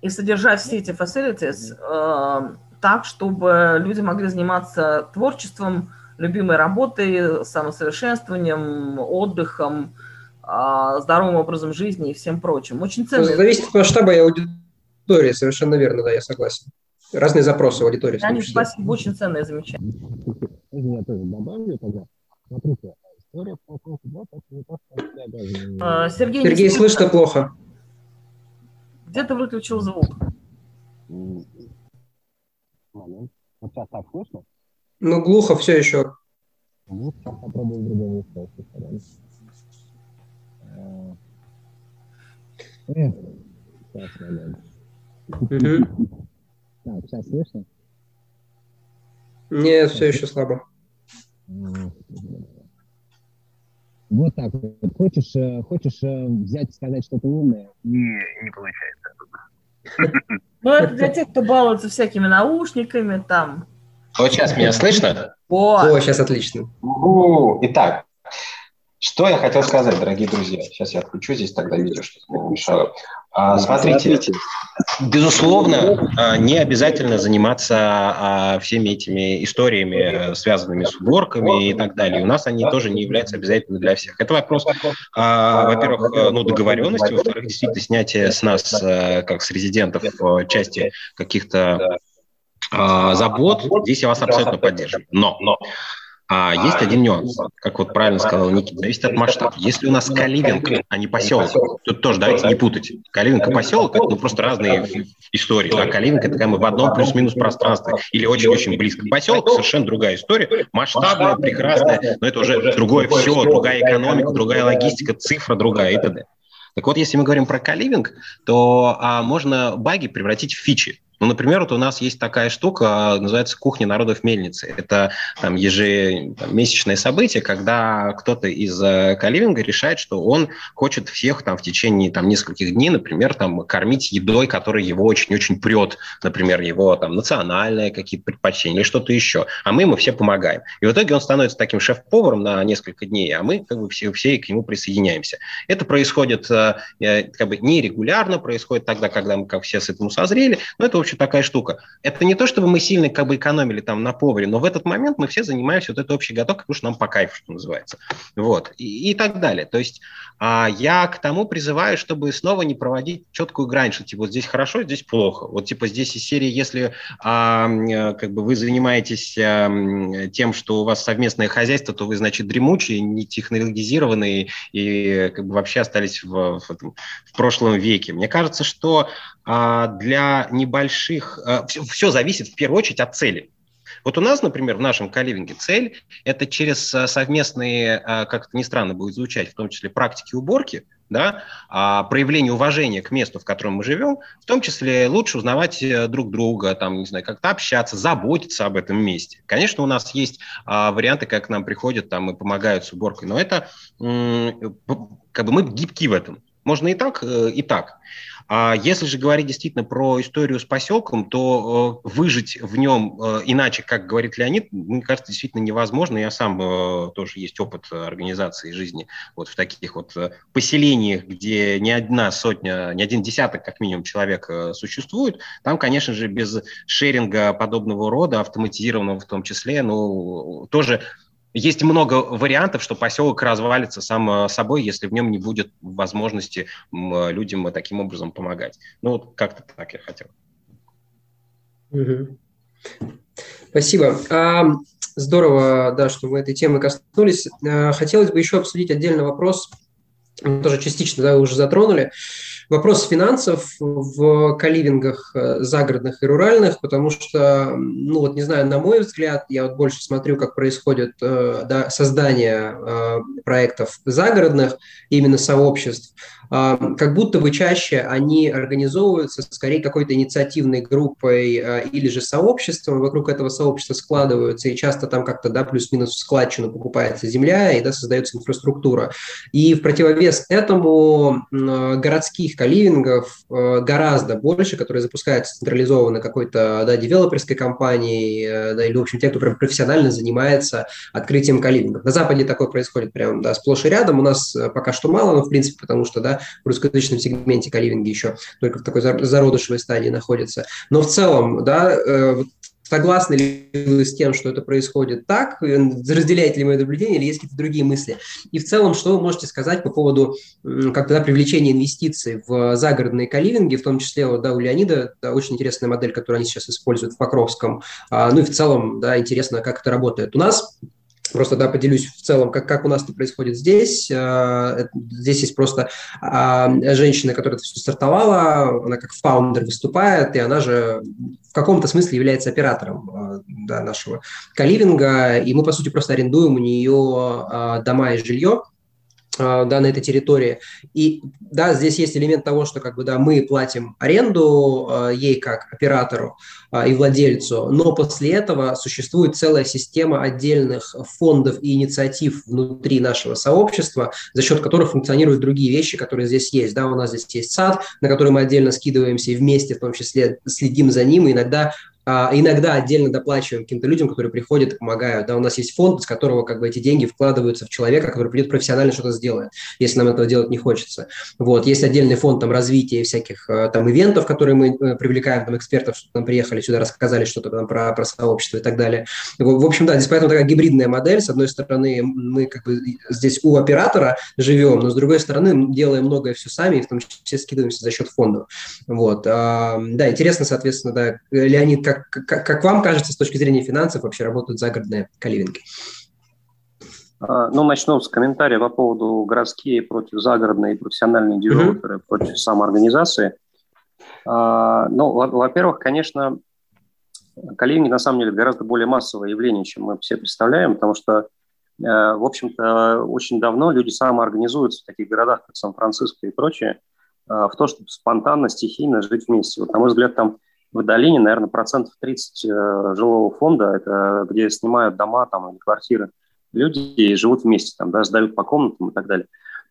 и содержать все эти facilities э, так, чтобы люди могли заниматься творчеством, любимой работой, самосовершенствованием, отдыхом, а, здоровым образом жизни и всем прочим. Очень ценно. Зависит от масштаба и аудитории, совершенно верно, да, я согласен. Разные запросы в аудитории. Они, спасибо, очень ценное замечание. Я тоже добавлю тогда. Смотрите, Сергей, Сергей слышно плохо. Где ты выключил звук? Момент. Вот сейчас так слышно? Ну, глухо все еще. Ну, сейчас попробую в другом. Сейчас, момент. Так, сейчас слышно? Нет, все еще слабо. Вот так вот. Хочешь, э, хочешь э, взять и сказать что-то умное? Не, не получается. Ну, это для тех, кто балуется всякими наушниками, там, вот сейчас меня слышно? О, О сейчас отлично. Итак, что я хотел сказать, дорогие друзья? Сейчас я отключу здесь тогда видео, чтобы мне мешало. А, смотрите, безусловно, а, не обязательно заниматься а, всеми этими историями, связанными с уборками и так далее. У нас они тоже не являются обязательными для всех. Это вопрос, во-первых, ну, договоренности, во-вторых, действительно снятие с нас, как с резидентов, части каких-то а, забот, здесь я вас абсолютно поддерживаю. Но, но а, есть один нюанс, как вот правильно сказал Никита, зависит от масштаба. Если у нас каливинг, а не поселок, тут тоже давайте не путать. Каливинг и поселок – это ну, просто разные истории. Да? Каливинг – это когда мы в одном плюс-минус пространстве или очень-очень близко. Поселок – совершенно другая история, масштабная, прекрасная, но это уже другое все, другая экономика, другая логистика, цифра другая и т.д. Так вот, если мы говорим про каливинг, то а, можно баги превратить в фичи. Ну, например, вот у нас есть такая штука, называется «Кухня народов мельницы». Это там, ежемесячное событие, когда кто-то из э, каливинга решает, что он хочет всех там в течение там, нескольких дней, например, там, кормить едой, которая его очень-очень прет, например, его там национальные какие-то предпочтения или что-то еще. А мы ему все помогаем. И в итоге он становится таким шеф-поваром на несколько дней, а мы как бы все, все к нему присоединяемся. Это происходит э, э, как бы нерегулярно, происходит тогда, когда мы как все с этому созрели, но это, в общем, такая штука. Это не то, чтобы мы сильно как бы экономили там на поваре, но в этот момент мы все занимаемся вот этой общей готовкой, потому что нам по кайфу, что называется. Вот. И, и так далее. То есть а, я к тому призываю, чтобы снова не проводить четкую грань, что типа вот здесь хорошо, здесь плохо. Вот типа здесь из серии, если а, как бы вы занимаетесь а, тем, что у вас совместное хозяйство, то вы, значит, дремучие, не технологизированные и как бы вообще остались в, в, в прошлом веке. Мне кажется, что а, для небольших... Все, а, все зависит в первую очередь от цели. Вот у нас, например, в нашем каливинге цель – это через а, совместные, как это ни странно будет звучать, в том числе практики уборки, да, проявление уважения к месту, в котором мы живем, в том числе лучше узнавать э, друг друга, там, не знаю, как-то общаться, заботиться об этом месте. Конечно, у нас есть варианты, как к нам приходят там и помогают с уборкой, но это как бы мы гибки в этом. Можно и так, э, и так. А если же говорить действительно про историю с поселком, то э, выжить в нем э, иначе, как говорит Леонид, мне кажется, действительно невозможно. Я сам тоже есть опыт организации жизни вот в таких вот поселениях, где не одна сотня, не один десяток, как минимум, человек существует. Там, конечно же, без шеринга подобного рода, автоматизированного в том числе, ну, тоже есть много вариантов, что поселок развалится сам э, собой, если в нем не будет возможности людям таким образом помогать. Ну, вот как-то так я хотел. Спасибо. Здорово, да, что мы этой темы коснулись. Хотелось бы еще обсудить отдельный вопрос, тоже частично да, уже затронули. Вопрос финансов в каливингах э, загородных и руральных, потому что, ну вот не знаю, на мой взгляд, я вот больше смотрю, как происходит э, да, создание э, проектов загородных, именно сообществ, как будто бы чаще они организовываются скорее какой-то инициативной группой или же сообществом, вокруг этого сообщества складываются, и часто там как-то, да, плюс-минус в складчину покупается земля, и, да, создается инфраструктура. И в противовес этому городских каливингов э, гораздо больше, которые запускаются централизованно какой-то да, девелоперской компанией, э, да, или, в общем, те, кто прям профессионально занимается открытием каливингов. На Западе такое происходит прям да, сплошь и рядом. У нас э, пока что мало, но, в принципе, потому что да, в русскоязычном сегменте каливинги еще только в такой зародышевой стадии находятся. Но в целом, да, Согласны ли вы с тем, что это происходит так? Разделяете ли это наблюдение или есть какие-то другие мысли? И в целом, что вы можете сказать по поводу как да, привлечения инвестиций в загородные каливинги, в том числе да, у Леонида да, очень интересная модель, которую они сейчас используют в Покровском. А, ну и в целом, да, интересно, как это работает. У нас Просто, да, поделюсь в целом, как, как у нас это происходит здесь. Э, здесь есть просто а, женщина, которая это все стартовала, она как фаундер выступает, и она же в каком-то смысле является оператором э, да, нашего каливинга, и мы, по сути, просто арендуем у нее дома и жилье, да, на этой территории. И да, здесь есть элемент того, что как бы да, мы платим аренду э, ей как оператору э, и владельцу, но после этого существует целая система отдельных фондов и инициатив внутри нашего сообщества, за счет которых функционируют другие вещи, которые здесь есть. Да, у нас здесь есть сад, на который мы отдельно скидываемся и вместе в том числе следим за ним, и иногда а, иногда отдельно доплачиваем каким-то людям, которые приходят и помогают. Да, у нас есть фонд, из которого как бы эти деньги вкладываются в человека, который придет профессионально что-то сделает, если нам этого делать не хочется. Вот. Есть отдельный фонд там развития всяких э, там ивентов, которые мы э, привлекаем там экспертов, что там приехали сюда, рассказали что-то там про, про сообщество и так далее. В, общем, да, здесь поэтому такая гибридная модель. С одной стороны, мы как бы здесь у оператора живем, но с другой стороны, делаем многое все сами, и в том числе скидываемся за счет фондов. Вот. Да, интересно, соответственно, да, Леонид, как как, как, вам кажется, с точки зрения финансов вообще работают загородные каливинги? А, ну, начну с комментария по поводу городские против загородные, профессиональные девелоперы mm-hmm. против самоорганизации. А, ну, во-первых, конечно, каливинги на самом деле гораздо более массовое явление, чем мы все представляем, потому что, э, в общем-то, очень давно люди самоорганизуются в таких городах, как Сан-Франциско и прочее, э, в то, чтобы спонтанно, стихийно жить вместе. Вот, на мой взгляд, там в долине, наверное, процентов 30 э, жилого фонда, это где снимают дома там или квартиры люди и живут вместе, там, да, сдают по комнатам и так далее.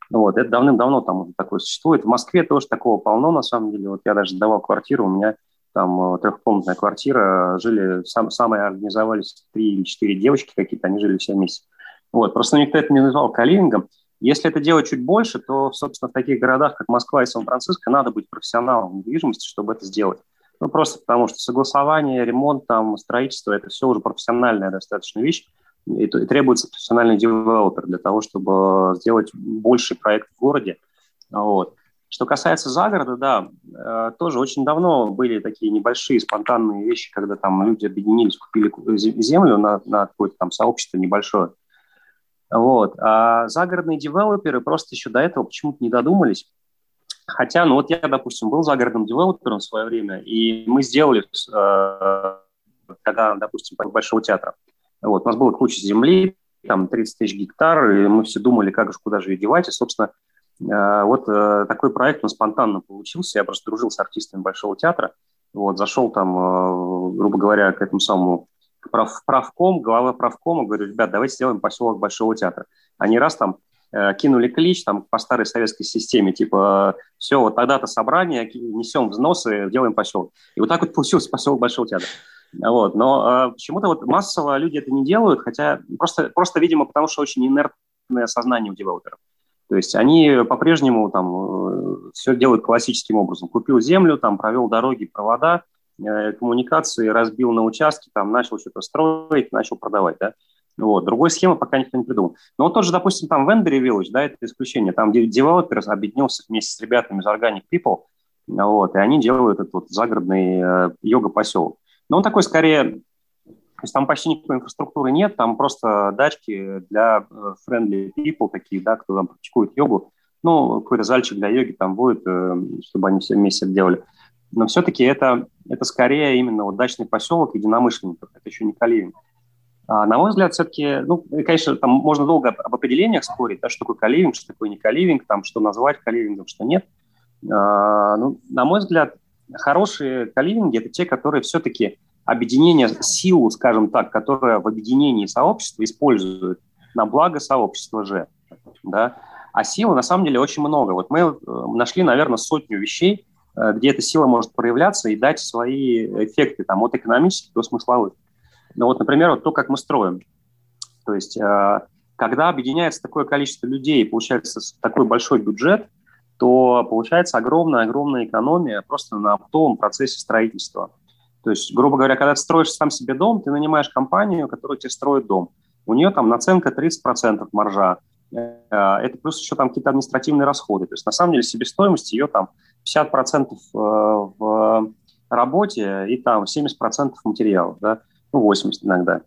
Вот, это давным-давно там уже такое существует. В Москве тоже такого полно, на самом деле. Вот я даже сдавал квартиру, у меня там э, трехкомнатная квартира, жили, сам, самые организовались три или четыре девочки какие-то, они жили все вместе. Вот, просто никто это не называл каливингом. Если это делать чуть больше, то, собственно, в таких городах, как Москва и Сан-Франциско, надо быть профессионалом недвижимости, чтобы это сделать. Ну, просто потому что согласование, ремонт, там, строительство – это все уже профессиональная достаточно вещь, и, и требуется профессиональный девелопер для того, чтобы сделать больший проект в городе. Вот. Что касается загорода, да, э, тоже очень давно были такие небольшие спонтанные вещи, когда там люди объединились, купили землю на, на какое-то там сообщество небольшое. Вот. А загородные девелоперы просто еще до этого почему-то не додумались. Хотя, ну вот я, допустим, был загородным девелопером в свое время, и мы сделали, э, когда, допустим, Большого театра, вот, у нас была куча земли, там 30 тысяч гектар, и мы все думали, как же, куда же ее девать, и, собственно, э, вот э, такой проект, он спонтанно получился, я просто дружил с артистами Большого театра, вот, зашел там, грубо говоря, к этому самому прав, правком, глава правкома, говорю, ребят, давайте сделаем поселок Большого театра. Они раз там Э, кинули клич там по старой советской системе, типа, все, вот тогда-то собрание, несем взносы, делаем поселок. И вот так вот получился поселок Большого театра. Вот. Но э, почему-то вот массово люди это не делают, хотя просто, просто, видимо, потому что очень инертное сознание у девелоперов. То есть они по-прежнему там э, все делают классическим образом. Купил землю, там провел дороги, провода, э, коммуникации, разбил на участки, там начал что-то строить, начал продавать, да. Вот. Другой схемы пока никто не придумал. Но вот тоже, допустим, там Вендере Village, да, это исключение. Там девелопер объединился вместе с ребятами из Organic People, вот, и они делают этот вот загородный э, йога-поселок. Но он такой скорее то есть там почти никакой инфраструктуры нет, там просто дачки для э, friendly people такие, да, кто там практикует йогу. Ну, какой-то зальчик для йоги там будет, э, чтобы они все вместе делали. Но все-таки это, это скорее именно вот дачный поселок единомышленников, это еще не каливинг. А, на мой взгляд, все-таки, ну, конечно, там можно долго об определениях спорить, да, что такое каливинг, что такое не каливинг, там, что назвать каливингом, что нет. А, ну, на мой взгляд, хорошие каливинги – это те, которые все-таки объединение, силу, скажем так, которая в объединении сообщества используют на благо сообщества же. Да? А силы на самом деле очень много. Вот мы э, нашли, наверное, сотню вещей, э, где эта сила может проявляться и дать свои эффекты там, от экономических до смысловых. Ну вот, например, вот то, как мы строим. То есть, э, когда объединяется такое количество людей, получается такой большой бюджет, то получается огромная-огромная экономия просто на оптовом процессе строительства. То есть, грубо говоря, когда ты строишь сам себе дом, ты нанимаешь компанию, которая тебе строит дом. У нее там наценка 30% маржа. Э, это плюс еще там какие-то административные расходы. То есть, на самом деле, себестоимость ее там 50% э, в работе и там 70% материалов. Да? Ну, 80 иногда.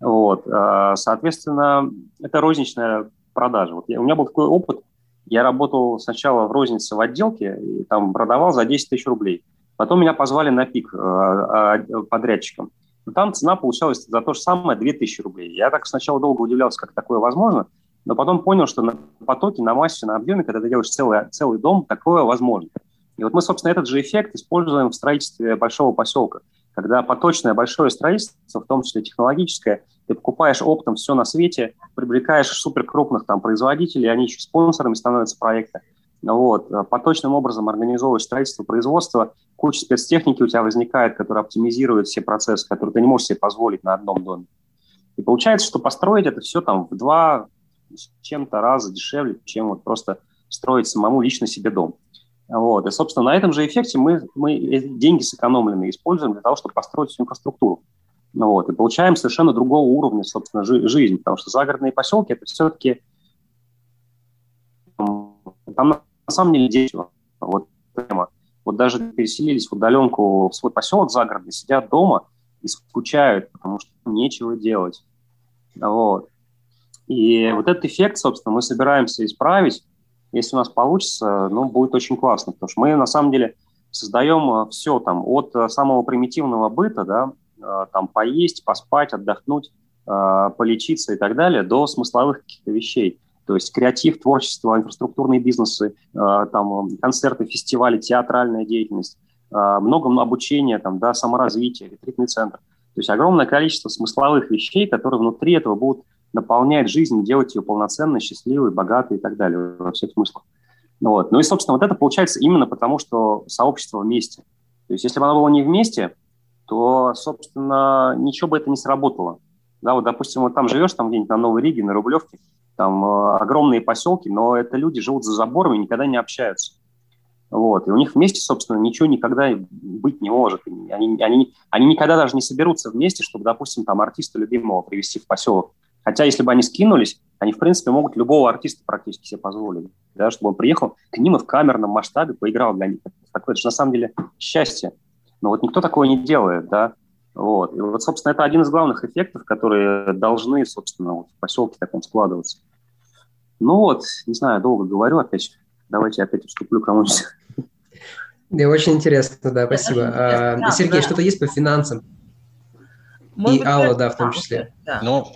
Вот. А, соответственно, это розничная продажа. Вот я, у меня был такой опыт. Я работал сначала в рознице в отделке, и там продавал за 10 тысяч рублей. Потом меня позвали на пик э, э, подрядчиком. Там цена получалась за то же самое 2000 рублей. Я так сначала долго удивлялся, как такое возможно, но потом понял, что на потоке, на массе, на объеме, когда ты делаешь целый, целый дом, такое возможно. И вот мы, собственно, этот же эффект используем в строительстве большого поселка когда поточное большое строительство, в том числе технологическое, ты покупаешь оптом все на свете, привлекаешь суперкрупных там производителей, они еще спонсорами становятся проекта. Вот. Поточным образом организовываешь строительство, производство, куча спецтехники у тебя возникает, которая оптимизирует все процессы, которые ты не можешь себе позволить на одном доме. И получается, что построить это все там в два чем-то раза дешевле, чем вот просто строить самому лично себе дом. Вот. И, собственно, на этом же эффекте мы, мы деньги сэкономленные используем для того, чтобы построить всю инфраструктуру. Ну, вот. И получаем совершенно другого уровня, собственно, жи- жизнь, потому что загородные поселки – это все-таки там на самом деле дети. Вот, вот даже переселились в удаленку в свой поселок загородный, сидят дома и скучают, потому что нечего делать. Вот. И вот этот эффект, собственно, мы собираемся исправить если у нас получится, ну, будет очень классно, потому что мы на самом деле создаем э, все там от э, самого примитивного быта, да, э, там поесть, поспать, отдохнуть, полечиться и так далее, до смысловых каких-то вещей. То есть креатив, творчество, инфраструктурные бизнесы, там концерты, фестивали, театральная деятельность. много обучения, там, да, саморазвития, ретритный центр. То есть огромное количество смысловых вещей, которые внутри этого будут наполнять жизнь, делать ее полноценной, счастливой, богатой и так далее во всех смыслах. Ну, вот. ну и, собственно, вот это получается именно потому, что сообщество вместе. То есть если бы оно было не вместе, то, собственно, ничего бы это не сработало. Да, вот, допустим, вот там живешь, там где-нибудь на Новой Риге, на Рублевке, там э, огромные поселки, но это люди живут за забором и никогда не общаются. Вот. И у них вместе, собственно, ничего никогда быть не может. Они, они, они никогда даже не соберутся вместе, чтобы, допустим, там артиста любимого привести в поселок. Хотя, если бы они скинулись, они, в принципе, могут любого артиста практически себе позволить. Да, чтобы он приехал к ним и в камерном масштабе поиграл для них. Такое, это же на самом деле счастье. Но вот никто такого не делает, да. Вот. И вот, собственно, это один из главных эффектов, которые должны, собственно, вот в поселке таком складываться. Ну вот, не знаю, долго говорю опять. Давайте опять вступлю кому-нибудь. Да, очень интересно, да, спасибо. А, Сергей, что-то есть по финансам? Может и быть, Алла, да, в том числе. Да. Ну,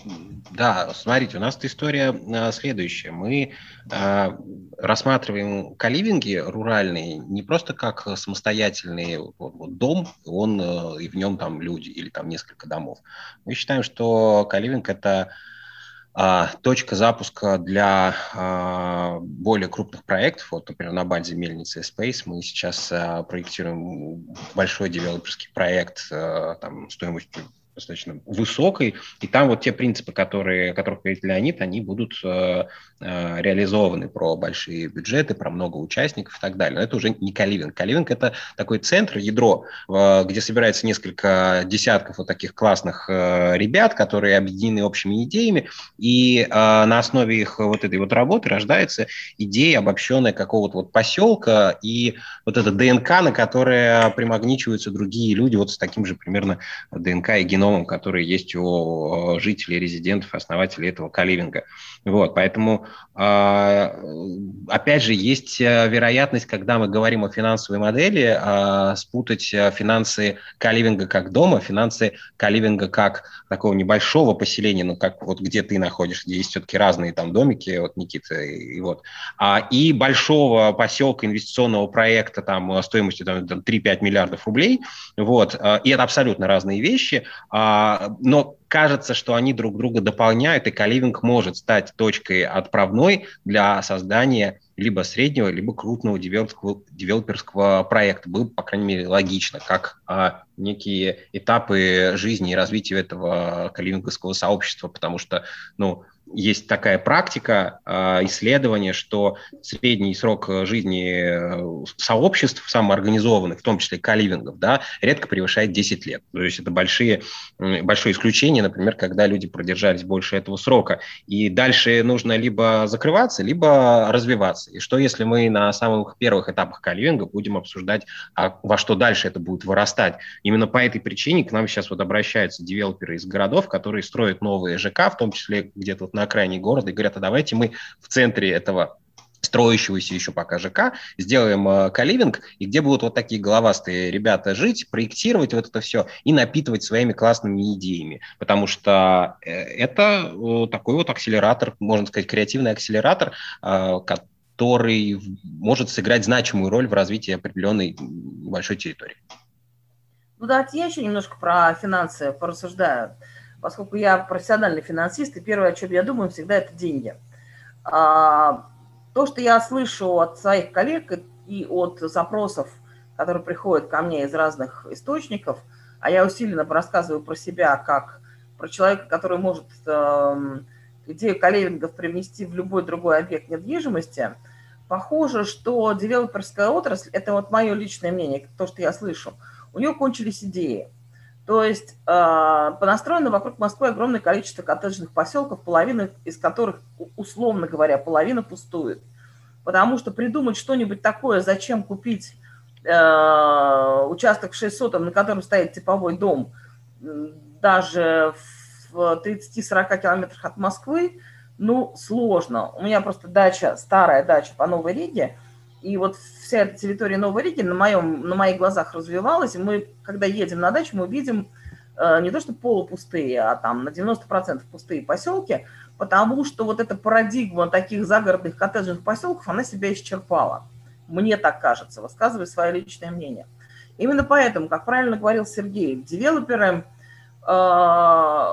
да, смотрите, у нас история а, следующая. Мы а, рассматриваем каливинги руральные не просто как самостоятельный вот, вот, дом, он а, и в нем там люди или там несколько домов. Мы считаем, что каливинг – это а, точка запуска для а, более крупных проектов. Вот, например, на базе мельницы Space мы сейчас а, проектируем большой девелоперский проект там, стоимостью достаточно высокой, и там вот те принципы, которые, о которых говорит Леонид, они будут э, э, реализованы про большие бюджеты, про много участников и так далее. Но это уже не каливинг. Каливинг – это такой центр, ядро, э, где собирается несколько десятков вот таких классных э, ребят, которые объединены общими идеями, и э, на основе их вот этой вот работы рождается идея обобщенная какого-то вот поселка и вот эта ДНК, на которое примагничиваются другие люди вот с таким же примерно ДНК и геном геномом, который есть у э, жителей, резидентов, основателей этого каливинга. Вот, поэтому, а, опять же, есть э, вероятность, когда мы говорим о финансовой модели, а, спутать э, финансы каливинга как дома, финансы каливинга как такого небольшого поселения, ну, как вот где ты находишься, где есть все-таки разные там домики, вот Никита, и вот, а, и большого поселка инвестиционного проекта там стоимостью там, 3-5 миллиардов рублей, вот, и это абсолютно разные вещи, но кажется, что они друг друга дополняют, и каливинг может стать точкой отправной для создания либо среднего, либо крупного девелоперского, девелоперского проекта. Было, по крайней мере, логично, как а, некие этапы жизни и развития этого каливинговского сообщества, потому что, ну, есть такая практика э, исследования, что средний срок жизни э, сообществ самоорганизованных, в том числе каливингов, да, редко превышает 10 лет. То есть это большие, большое исключение, например, когда люди продержались больше этого срока. И дальше нужно либо закрываться, либо развиваться. И что если мы на самых первых этапах каливинга будем обсуждать, а во что дальше это будет вырастать? Именно по этой причине к нам сейчас вот обращаются девелоперы из городов, которые строят новые ЖК, в том числе где-то вот на окраине города, и говорят, а давайте мы в центре этого строящегося еще пока ЖК, сделаем э, каливинг, и где будут вот такие головастые ребята жить, проектировать вот это все и напитывать своими классными идеями, потому что э, это э, такой вот акселератор, можно сказать, креативный акселератор, э, который может сыграть значимую роль в развитии определенной большой территории. Ну да, я еще немножко про финансы порассуждаю поскольку я профессиональный финансист, и первое, о чем я думаю, всегда это деньги. А, то, что я слышу от своих коллег и от запросов, которые приходят ко мне из разных источников, а я усиленно рассказываю про себя как про человека, который может идею каливингов привнести в любой другой объект недвижимости, похоже, что девелоперская отрасль, это вот мое личное мнение, то, что я слышу, у нее кончились идеи. То есть э, понастроено вокруг Москвы огромное количество коттеджных поселков, половина из которых, условно говоря, половина пустует. Потому что придумать что-нибудь такое, зачем купить э, участок в 600, на котором стоит типовой дом, даже в 30-40 километрах от Москвы, ну, сложно. У меня просто дача, старая дача по Новой Риге – и вот вся эта территория Новой Риги на, моем, на моих глазах развивалась. И мы, когда едем на дачу, мы видим э, не то что полупустые, а там на 90% пустые поселки, потому что вот эта парадигма таких загородных коттеджных поселков, она себя исчерпала. Мне так кажется, высказываю свое личное мнение. Именно поэтому, как правильно говорил Сергей, девелоперы э,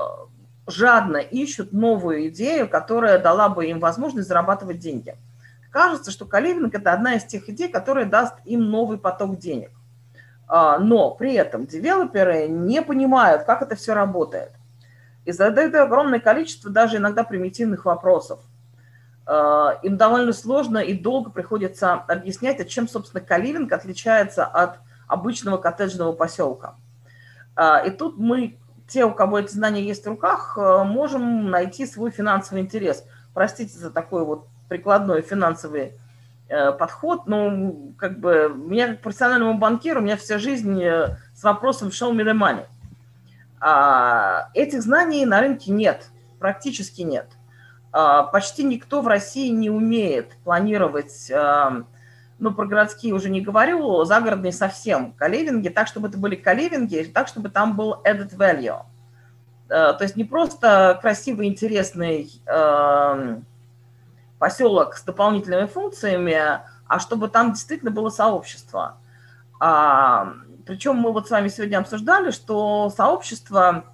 жадно ищут новую идею, которая дала бы им возможность зарабатывать деньги. Кажется, что каливинг – это одна из тех идей, которая даст им новый поток денег. А, но при этом девелоперы не понимают, как это все работает. И задают огромное количество даже иногда примитивных вопросов. А, им довольно сложно и долго приходится объяснять, от чем, собственно, каливинг отличается от обычного коттеджного поселка. А, и тут мы, те, у кого эти знания есть в руках, можем найти свой финансовый интерес. Простите за такой вот прикладной финансовый Э, подход, ну, как бы, меня как профессиональному банкиру, у меня вся жизнь э, с вопросом show me the money. А, этих знаний на рынке нет, практически нет. А, почти никто в России не умеет планировать, а, ну, про городские уже не говорю, загородные совсем каливинги, так, чтобы это были каливинги, так, чтобы там был added value. То есть не просто красивый, интересный поселок с дополнительными функциями, а чтобы там действительно было сообщество. А, причем мы вот с вами сегодня обсуждали, что сообщество,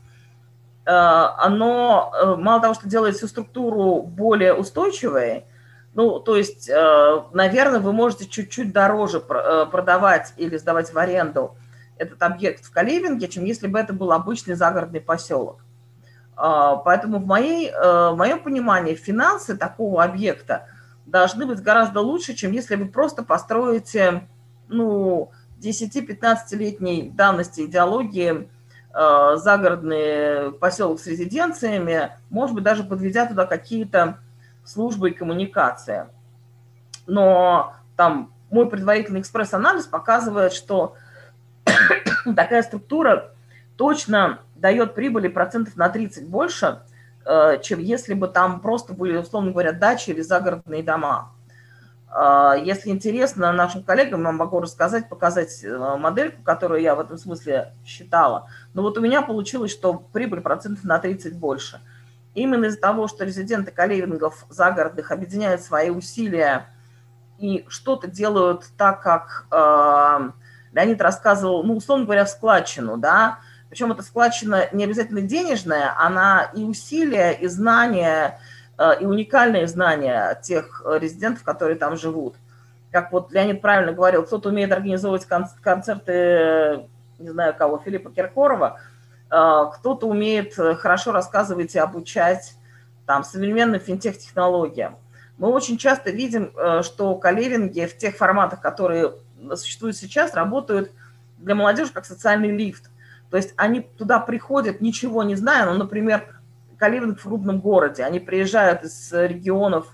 э, оно э, мало того, что делает всю структуру более устойчивой, ну, то есть, э, наверное, вы можете чуть-чуть дороже продавать или сдавать в аренду этот объект в Каливинге, чем если бы это был обычный загородный поселок. А, поэтому в, моей, э, в моем понимании финансы такого объекта должны быть гораздо лучше, чем если вы просто построите ну, 10-15-летней давности идеологии э, загородный поселок с резиденциями, может быть, даже подведя туда какие-то службы и коммуникации. Но там мой предварительный экспресс-анализ показывает, что *coughs* такая структура точно дает прибыли процентов на 30 больше, э, чем если бы там просто были, условно говоря, дачи или загородные дома. Э, если интересно нашим коллегам, я могу рассказать, показать э, модельку, которую я в этом смысле считала. Но вот у меня получилось, что прибыль процентов на 30 больше. Именно из-за того, что резиденты каливингов загородных объединяют свои усилия и что-то делают так, как Леонид рассказывал, ну, условно говоря, в складчину, да, причем эта складчина не обязательно денежная, она и усилия, и знания, э, и уникальные знания тех резидентов, которые там живут. Как вот Леонид правильно говорил, кто-то умеет организовывать концерты, не знаю кого, Филиппа Киркорова, э, кто-то умеет хорошо рассказывать и обучать там, современным финтех-технологиям. Мы очень часто видим, э, что каливинги в тех форматах, которые существуют сейчас, работают для молодежи как социальный лифт. То есть они туда приходят, ничего не зная, ну, например, Каливинг в крупном городе, они приезжают из регионов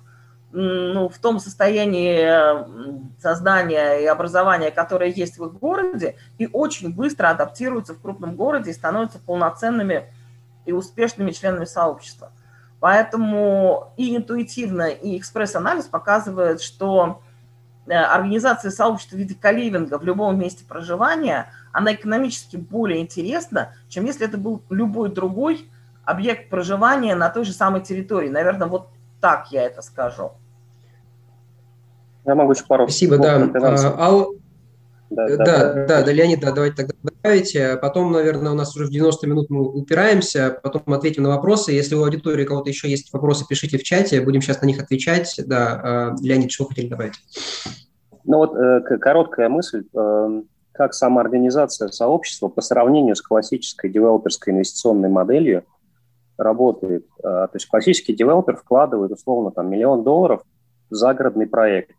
ну, в том состоянии сознания и образования, которое есть в их городе, и очень быстро адаптируются в крупном городе и становятся полноценными и успешными членами сообщества. Поэтому и интуитивно, и экспресс-анализ показывает, что э, организация сообщества в виде каливинга в любом месте проживания – она экономически более интересна, чем если это был любой другой объект проживания на той же самой территории. Наверное, вот так я это скажу. Я могу еще пару Спасибо, да. А, Ал... Да, да, да, да, да, Леонид, да, давайте тогда добавите. Потом, наверное, у нас уже в 90 минут мы упираемся, потом ответим на вопросы. Если у аудитории кого-то еще есть вопросы, пишите в чате, будем сейчас на них отвечать. Да, а, Леонид, что хотели добавить? Ну вот э, короткая мысль. Как самоорганизация сообщества по сравнению с классической девелоперской инвестиционной моделью работает. А, то есть классический девелопер вкладывает условно там миллион долларов в загородный проект.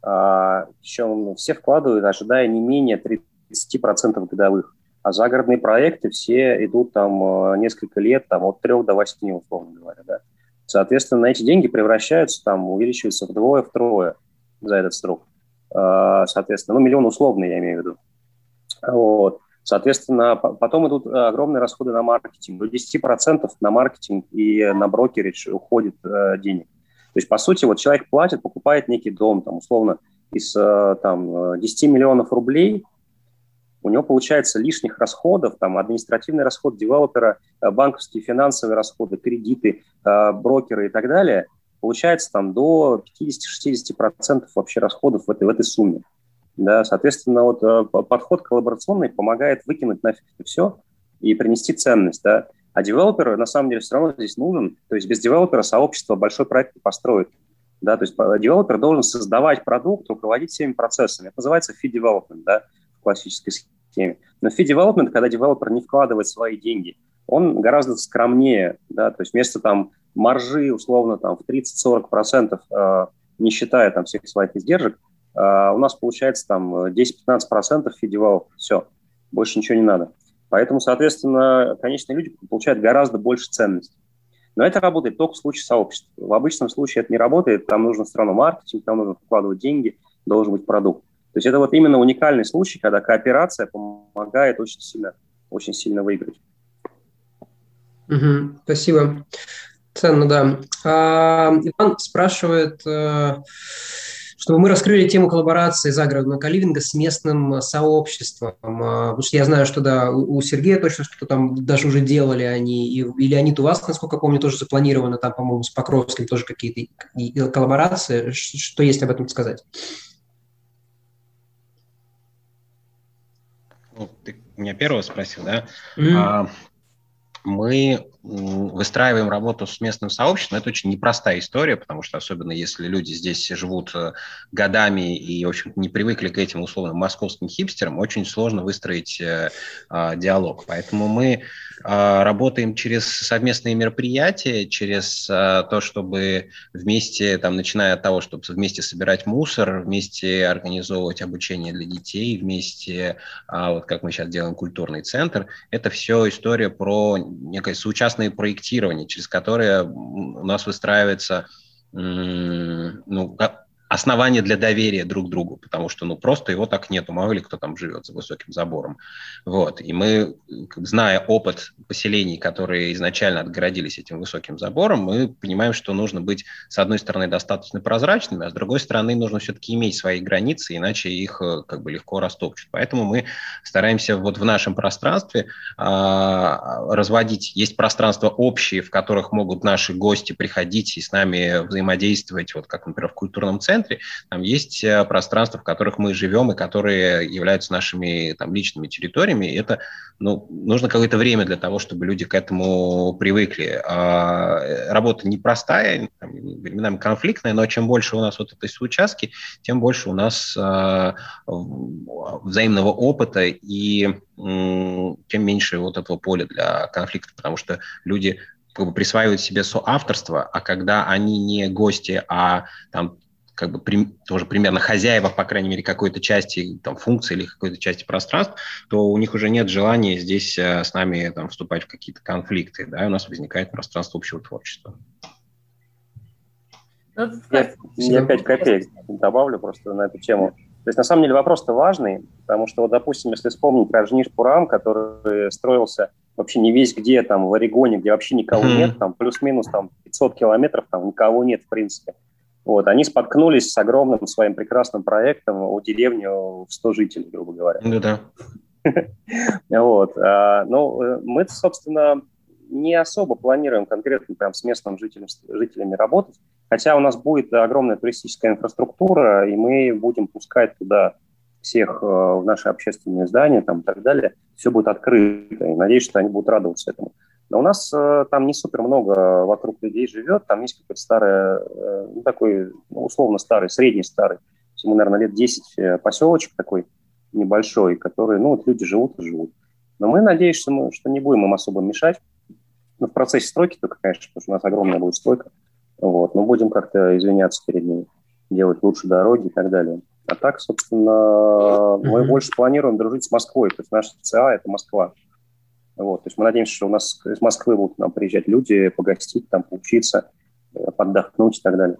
Причем а, все вкладывают, ожидая не менее 30% годовых. А загородные проекты все идут там а, несколько лет, там от 3 до 8, условно говоря. Да. Соответственно, эти деньги превращаются, там, увеличиваются вдвое-втрое за этот срок. А, соответственно, ну, миллион условный, я имею в виду. Вот. Соответственно, потом идут огромные расходы на маркетинг. До 10% на маркетинг и на брокеридж уходит э, денег. То есть, по сути, вот человек платит, покупает некий дом, там, условно, из э, там, 10 миллионов рублей, у него получается лишних расходов, там, административный расход девелопера, э, банковские финансовые расходы, кредиты, брокеры и так далее – получается там до 50-60% вообще расходов в этой, в этой сумме. Да, соответственно, вот э, подход коллаборационный помогает выкинуть нафиг все и принести ценность, да. А девелопер, на самом деле, все равно здесь нужен. То есть без девелопера сообщество большой проект не построит. Да, то есть девелопер должен создавать продукт, руководить всеми процессами. Это называется fee development, да, в классической схеме. Но fee development, когда девелопер не вкладывает свои деньги, он гораздо скромнее, да, то есть вместо там маржи условно там в 30-40%, э, не считая там всех своих издержек, э, у нас получается там 10-15% fee development, все, больше ничего не надо. Поэтому, соответственно, конечные люди получают гораздо больше ценности. Но это работает только в случае сообщества. В обычном случае это не работает, там нужно страну маркетинг, там нужно вкладывать деньги, должен быть продукт. То есть это вот именно уникальный случай, когда кооперация помогает очень сильно, очень сильно выиграть. Угу, спасибо. Ценно, да. А, Иван спрашивает, э, чтобы мы раскрыли тему коллаборации загородного каливинга с местным сообществом. А, потому что я знаю, что да, у Сергея точно что-то там даже уже делали они, и, и Леонид у вас, насколько помню, тоже запланировано, там, по-моему, с Покровским тоже какие-то коллаборации. Что есть об этом сказать? Ну, ты меня первого спросил, да? Mm-hmm. А, мы выстраиваем работу с местным сообществом. Это очень непростая история, потому что особенно если люди здесь живут э, годами и, в общем не привыкли к этим условным московским хипстерам, очень сложно выстроить э, э, диалог. Поэтому мы а, работаем через совместные мероприятия, через а, то, чтобы вместе, там, начиная от того, чтобы вместе собирать мусор, вместе организовывать обучение для детей, вместе, а, вот как мы сейчас делаем, культурный центр. Это все история про некое соучастное проектирование, через которое у нас выстраивается ну, основания для доверия друг другу, потому что, ну, просто его так нету, мало ли кто там живет за высоким забором. Вот, и мы, зная опыт поселений, которые изначально отгородились этим высоким забором, мы понимаем, что нужно быть, с одной стороны, достаточно прозрачными, а с другой стороны, нужно все-таки иметь свои границы, иначе их э, как бы легко растопчут. Поэтому мы стараемся вот в нашем пространстве а, разводить, есть пространства общие, в которых могут наши гости приходить и с нами взаимодействовать, вот как, например, в культурном центре, центре, там есть э, пространства, в которых мы живем и которые являются нашими там, личными территориями. И это ну, нужно какое-то время для того, чтобы люди к этому привыкли. А, э, работа непростая, там, временами конфликтная, но чем больше у нас вот этой участки, тем больше у нас а, взаимного опыта и тем меньше вот этого поля для конфликта, потому что люди как бы присваивают себе соавторство, а когда они не гости, а там как бы при, тоже примерно хозяева, по крайней мере, какой-то части там, функции или какой-то части пространств, то у них уже нет желания здесь э, с нами там, вступать в какие-то конфликты, да, и у нас возникает пространство общего творчества. Ну, я, я 5 копеек добавлю просто на эту тему. То есть, на самом деле, вопрос-то важный, потому что, вот, допустим, если вспомнить про Жниш-Пурам, который строился вообще не весь где, там, в Орегоне, где вообще никого mm-hmm. нет, там, плюс-минус, там, 500 километров, там, никого нет, в принципе. Вот, они споткнулись с огромным своим прекрасным проектом у деревни в 100 жителей, грубо говоря. Ну да. *laughs* Вот. А, ну, мы, собственно, не особо планируем конкретно прям с местным жителем, жителями работать, хотя у нас будет огромная туристическая инфраструктура, и мы будем пускать туда всех э, в наши общественные здания там, и так далее. Все будет открыто, и надеюсь, что они будут радоваться этому. Но у нас э, там не супер много вокруг людей живет, там есть какой-то старый, э, ну, такой ну, условно старый, средний старый, ему, наверное, лет 10 э, поселочек такой небольшой, который, ну, вот люди живут и живут. Но мы надеемся, что, мы, что не будем им особо мешать. Ну, в процессе стройки только, конечно, потому что у нас огромная будет стройка. Вот, но будем как-то извиняться перед ними, делать лучше дороги и так далее. А так, собственно, mm-hmm. мы больше планируем дружить с Москвой. То есть наша ЦА – это Москва. Вот. То есть мы надеемся, что у нас из Москвы будут к нам приезжать люди, погостить, там, поучиться, э, поддохнуть и так далее.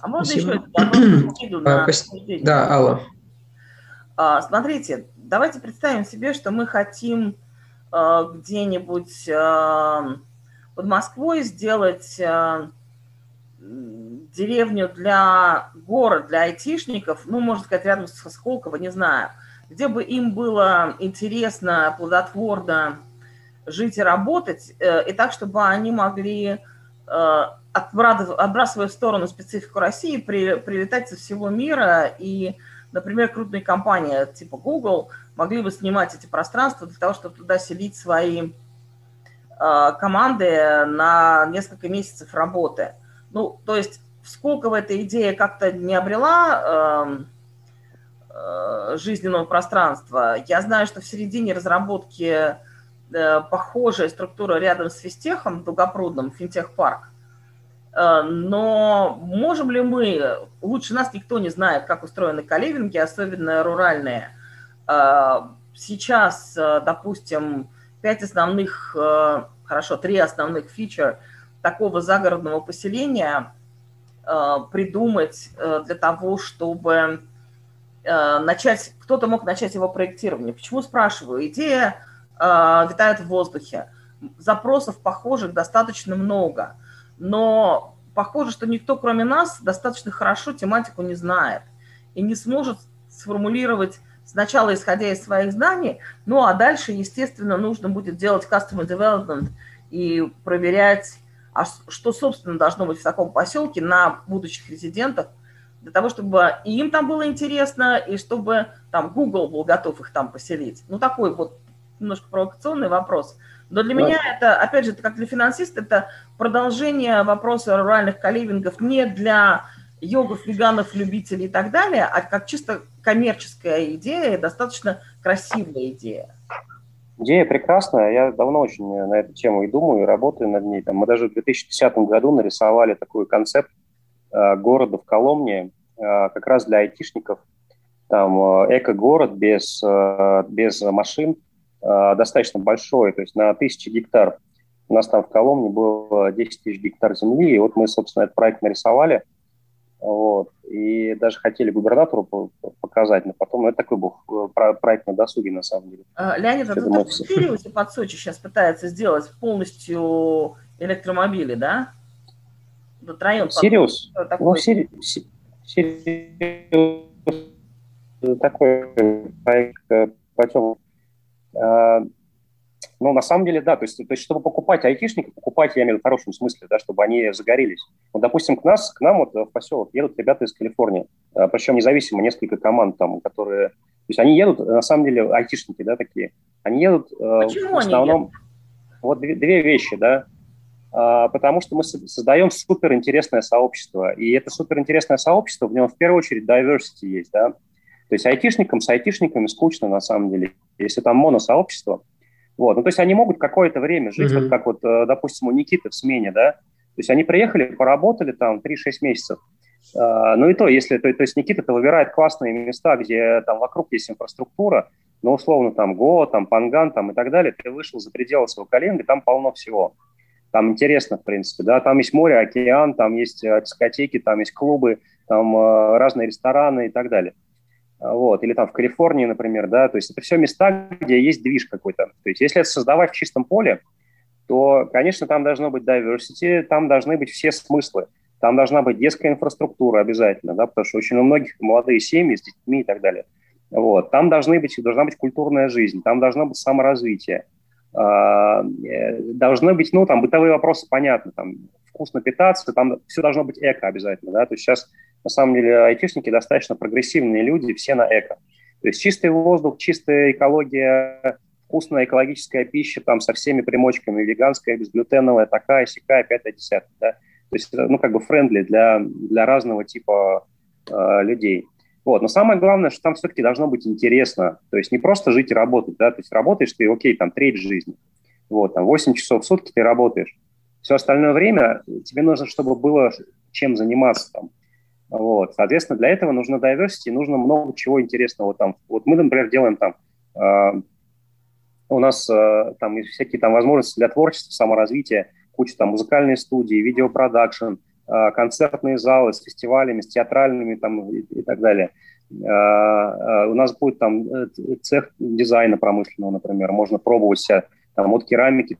А можно Спасибо. еще *clears throat* а, Да, Алла. А, смотрите, давайте представим себе, что мы хотим а, где-нибудь а, под Москвой сделать а, деревню для город, для айтишников, ну, можно сказать, рядом с Сколково, не знаю, где бы им было интересно, плодотворно жить и работать, э, и так, чтобы они могли э, отбрасывая в сторону специфику России, при, прилетать со всего мира и, например, крупные компании типа Google могли бы снимать эти пространства для того, чтобы туда селить свои э, команды на несколько месяцев работы. Ну, то есть сколько в этой идее как-то не обрела э, э, жизненного пространства. Я знаю, что в середине разработки э, похожая структура рядом с Фистехом, Долгопрудным, Финтех-парк. Э, но можем ли мы, лучше нас никто не знает, как устроены каливинги, особенно руральные. Э, сейчас, э, допустим, пять основных, хорошо, три основных фичер такого загородного поселения придумать для того, чтобы начать, кто-то мог начать его проектирование. Почему спрашиваю? Идея витает в воздухе. Запросов похожих достаточно много – но похоже, что никто, кроме нас, достаточно хорошо тематику не знает и не сможет сформулировать сначала исходя из своих знаний, ну а дальше, естественно, нужно будет делать customer development и проверять, а что, собственно, должно быть в таком поселке на будущих резидентах, для того, чтобы и им там было интересно, и чтобы там Google был готов их там поселить. Ну, такой вот немножко провокационный вопрос – но для меня это, опять же, как для финансиста, это продолжение вопроса руральных каливингов не для йогов, веганов, любителей и так далее, а как чисто коммерческая идея, достаточно красивая идея. Идея прекрасная, я давно очень на эту тему и думаю, и работаю над ней. Там, мы даже в 2010 году нарисовали такой концепт э, города в Коломне, э, как раз для айтишников. Там э, эко-город без, э, без машин, Э, достаточно большой, то есть на тысячи гектар. У нас там в Коломне было 10 тысяч гектар земли, и вот мы, собственно, этот проект нарисовали, вот, и даже хотели губернатору показать, но потом ну, это такой был э, проект на досуге, на самом деле. А, Леонид, а тут в Сириусе под Сочи сейчас пытается сделать полностью электромобили, да? Вот район Сириус? Ну, Сириус такой проект э, потом Э, ну, на самом деле, да, то есть, то есть чтобы покупать айтишников, покупать, я имею в виду в хорошем смысле, да, чтобы они загорелись. Вот, допустим, к нас, к нам вот в поселок едут ребята из Калифорнии, э, причем независимо, несколько команд там, которые... То есть они едут, на самом деле, айтишники, да, такие. Они едут э, Почему в основном... Они едут? Вот две, две вещи, да. А, потому что мы создаем суперинтересное сообщество, и это суперинтересное сообщество, в нем в первую очередь diversity есть, да. То есть айтишникам с айтишниками скучно на самом деле, если там моносообщество. Вот. Ну, то есть они могут какое-то время жить, mm-hmm. вот как вот, э, допустим, у Никиты в смене, да, то есть они приехали, поработали там 3-6 месяцев. Uh, ну и то, если, то, то есть Никита-то выбирает классные места, где там вокруг есть инфраструктура, ну, условно, там Го, там Панган, там и так далее, ты вышел за пределы своего коленга, там полно всего. Там интересно, в принципе, да, там есть море, океан, там есть э, дискотеки, там есть клубы, там разные рестораны и так далее. А, вот, или там в Калифорнии, например, да, то есть это все места, где есть движ какой-то. То есть если это создавать в чистом поле, то, конечно, там должно быть diversity, там должны быть все смыслы. Там должна быть детская инфраструктура обязательно, да, потому что очень у многих молодые семьи с детьми и так далее. Вот. Там должны быть, должна быть культурная жизнь, там должно быть саморазвитие. А, э, должны быть, ну, там, бытовые вопросы понятны, там, вкусно питаться, там все должно быть эко обязательно, да, то есть сейчас на самом деле айтишники достаточно прогрессивные люди, все на эко. То есть чистый воздух, чистая экология, вкусная экологическая пища там со всеми примочками, веганская, безглютеновая, такая, сякая, пятая, десятая. Да? То есть, ну, как бы френдли для, для разного типа э, людей. Вот. Но самое главное, что там все-таки должно быть интересно. То есть не просто жить и работать, да, то есть работаешь ты, окей, там треть жизни. Вот, там 8 часов в сутки ты работаешь. Все остальное время тебе нужно, чтобы было чем заниматься там. Вот. Соответственно, для этого нужно diversity, нужно много чего интересного там. Вот мы, например, делаем там, э, у нас э, там всякие там возможности для творчества, саморазвития, куча там музыкальной студии, видеопродакшн, э, концертные залы с фестивалями, с театральными там и, и так далее. Э, э, у нас будет там э, цех дизайна промышленного, например, можно пробовать себя там от керамики,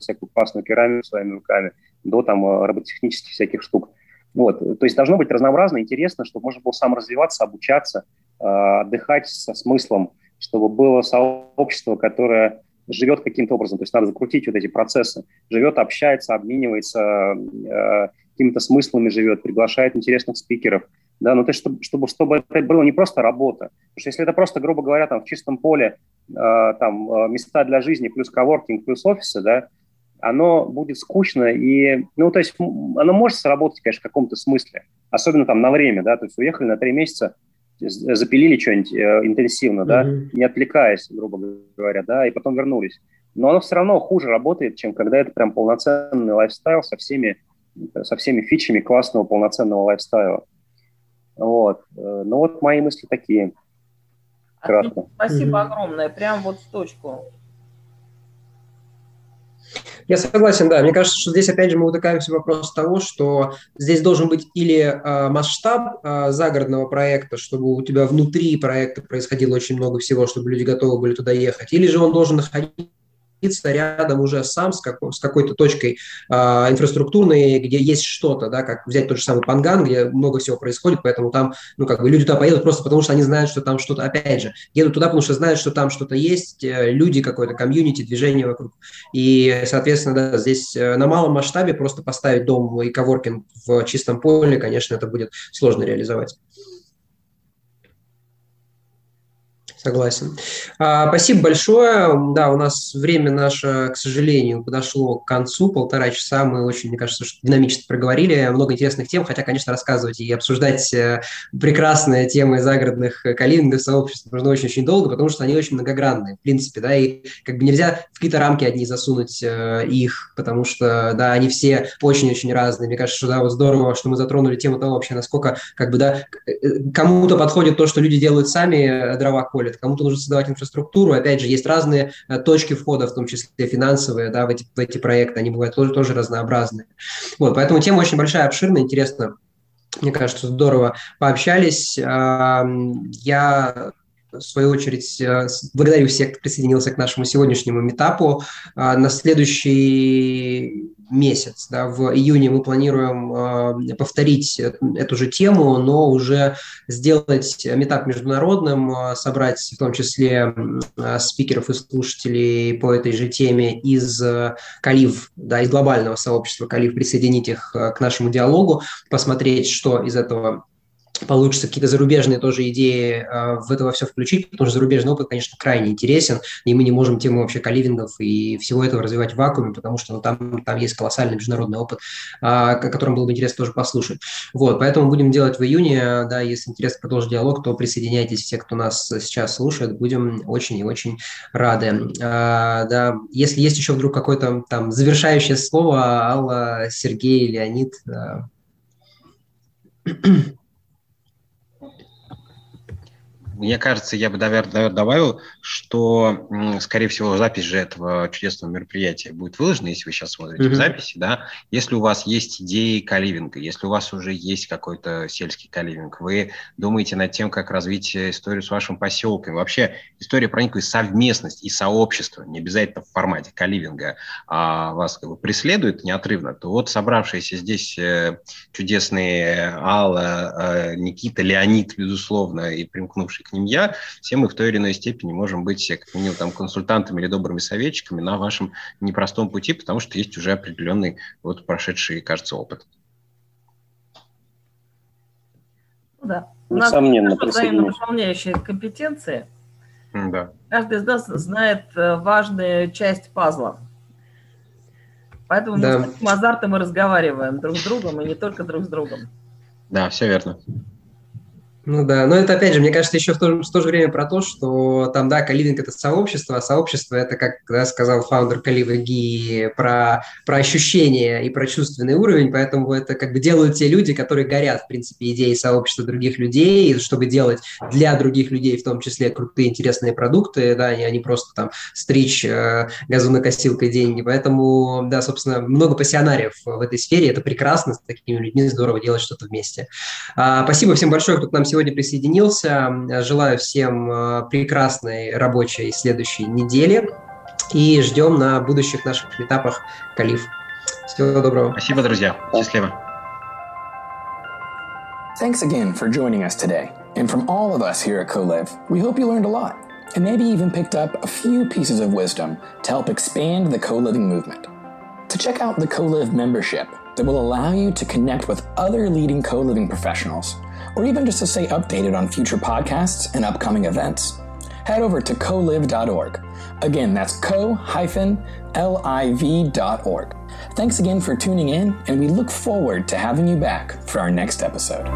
всякую классную керамику своими руками, до там э, роботехнических всяких штук. Вот. То есть должно быть разнообразно, интересно, чтобы можно было сам развиваться, обучаться, э, отдыхать со смыслом, чтобы было сообщество, которое живет каким-то образом, то есть надо закрутить вот эти процессы, живет, общается, обменивается, э, какими-то смыслами живет, приглашает интересных спикеров, да, но то есть, чтобы, чтобы, чтобы это было не просто работа, потому что если это просто, грубо говоря, там в чистом поле, э, там места для жизни плюс коворкинг плюс офисы, да, оно будет скучно и, ну, то есть оно может сработать, конечно, в каком-то смысле, особенно там на время, да, то есть уехали на три месяца, запилили что-нибудь э, интенсивно, да, mm-hmm. не отвлекаясь, грубо говоря, да, и потом вернулись. Но оно все равно хуже работает, чем когда это прям полноценный лайфстайл со всеми, со всеми фичами классного полноценного лайфстайла. Вот. Э, ну вот мои мысли такие. Кратко. Спасибо mm-hmm. огромное, прям вот в точку. Я согласен, да. Мне кажется, что здесь опять же мы утыкаемся в вопрос того, что здесь должен быть или э, масштаб э, загородного проекта, чтобы у тебя внутри проекта происходило очень много всего, чтобы люди готовы были туда ехать, или же он должен находиться рядом уже сам с, как, с какой-то точкой э, инфраструктурной, где есть что-то, да, как взять тот же самый Панган, где много всего происходит, поэтому там, ну, как бы люди туда поедут просто потому, что они знают, что там что-то, опять же, едут туда, потому что знают, что там что-то есть, э, люди какой-то, комьюнити, движение вокруг. И, соответственно, да, здесь э, на малом масштабе просто поставить дом и коворкинг в чистом поле, конечно, это будет сложно реализовать. Согласен. А, спасибо большое. Да, у нас время наше, к сожалению, подошло к концу. Полтора часа мы очень, мне кажется, что динамично проговорили. Много интересных тем, хотя, конечно, рассказывать и обсуждать э, прекрасные темы загородных калинингов сообществ можно очень-очень долго, потому что они очень многогранные, в принципе, да, и как бы нельзя в какие-то рамки одни засунуть э, их, потому что, да, они все очень-очень разные. Мне кажется, что, да, вот здорово, что мы затронули тему того вообще, насколько, как бы, да, э, кому-то подходит то, что люди делают сами, дрова колят, кому-то нужно создавать инфраструктуру. Опять же, есть разные э, точки входа, в том числе финансовые, да, в эти, в эти проекты, они бывают тоже, тоже разнообразные. Вот, поэтому тема очень большая, обширная, интересно. Мне кажется, здорово пообщались. Я в свою очередь, э, благодарю всех, кто присоединился к нашему сегодняшнему метапу. А, на следующий месяц, да, в июне мы планируем э, повторить эту же тему, но уже сделать метап международным, э, собрать в том числе спикеров и слушателей по этой же теме из Калив, да, из глобального сообщества Калив, присоединить их к нашему диалогу, посмотреть, что из этого получится какие-то зарубежные тоже идеи э, в это во все включить, потому что зарубежный опыт, конечно, крайне интересен, и мы не можем тему вообще каливингов и всего этого развивать в вакууме, потому что ну, там, там есть колоссальный международный опыт, э, о котором было бы интересно тоже послушать. Вот, поэтому будем делать в июне, да, если интересно продолжить диалог, то присоединяйтесь все, кто нас сейчас слушает, будем очень и очень рады. Э, да, если есть еще вдруг какое-то там завершающее слово, Алла, Сергей, Леонид, да. *clears throat* Мне кажется, я бы, наверное, добавил, что, скорее всего, запись же этого чудесного мероприятия будет выложена, если вы сейчас смотрите mm-hmm. в записи, да. Если у вас есть идеи каливинга, если у вас уже есть какой-то сельский каливинг, вы думаете над тем, как развить историю с вашим поселком, вообще история про некую совместность и сообщество, не обязательно в формате каливинга, а вас как бы преследует неотрывно, то вот собравшиеся здесь э, чудесные Алла, э, Никита, Леонид, безусловно, и примкнувший к ним я, все мы в той или иной степени можем быть как минимум там консультантами или добрыми советчиками на вашем непростом пути, потому что есть уже определенный вот прошедший, кажется, опыт. Ну да. У нас Несомненно, взаимодополняющие компетенции. Да. Каждый из нас знает э, важную часть пазла. Поэтому да. мы с таким азартом и разговариваем друг с другом, и не только друг с другом. Да, все верно. Ну да, но это опять же, мне кажется, еще в то, в то же время про то, что там, да, каливинг – это сообщество, а сообщество – это, как да, сказал фаундер Каливы Ги, про, про ощущения и про чувственный уровень, поэтому это как бы делают те люди, которые горят, в принципе, идеей сообщества других людей, чтобы делать для других людей в том числе крутые, интересные продукты, да, а не просто там стричь э, газонокосилкой деньги, поэтому, да, собственно, много пассионариев в этой сфере, это прекрасно, с такими людьми здорово делать что-то вместе. А, спасибо всем большое, кто к нам сегодня сегодня присоединился. Желаю всем э, прекрасной рабочей следующей недели и ждем на будущих наших этапах Калиф. Всего доброго. Спасибо, друзья. Счастливо. Thanks again for joining us today. And from all of us here at CoLive, we hope you learned a lot. and maybe even picked up a few pieces of wisdom to help expand the co living movement. To check out the Co Live membership that will allow you to connect with other leading co living professionals, or even just to stay updated on future podcasts and upcoming events, head over to colive.org. Again, that's co-liv.org. Thanks again for tuning in, and we look forward to having you back for our next episode.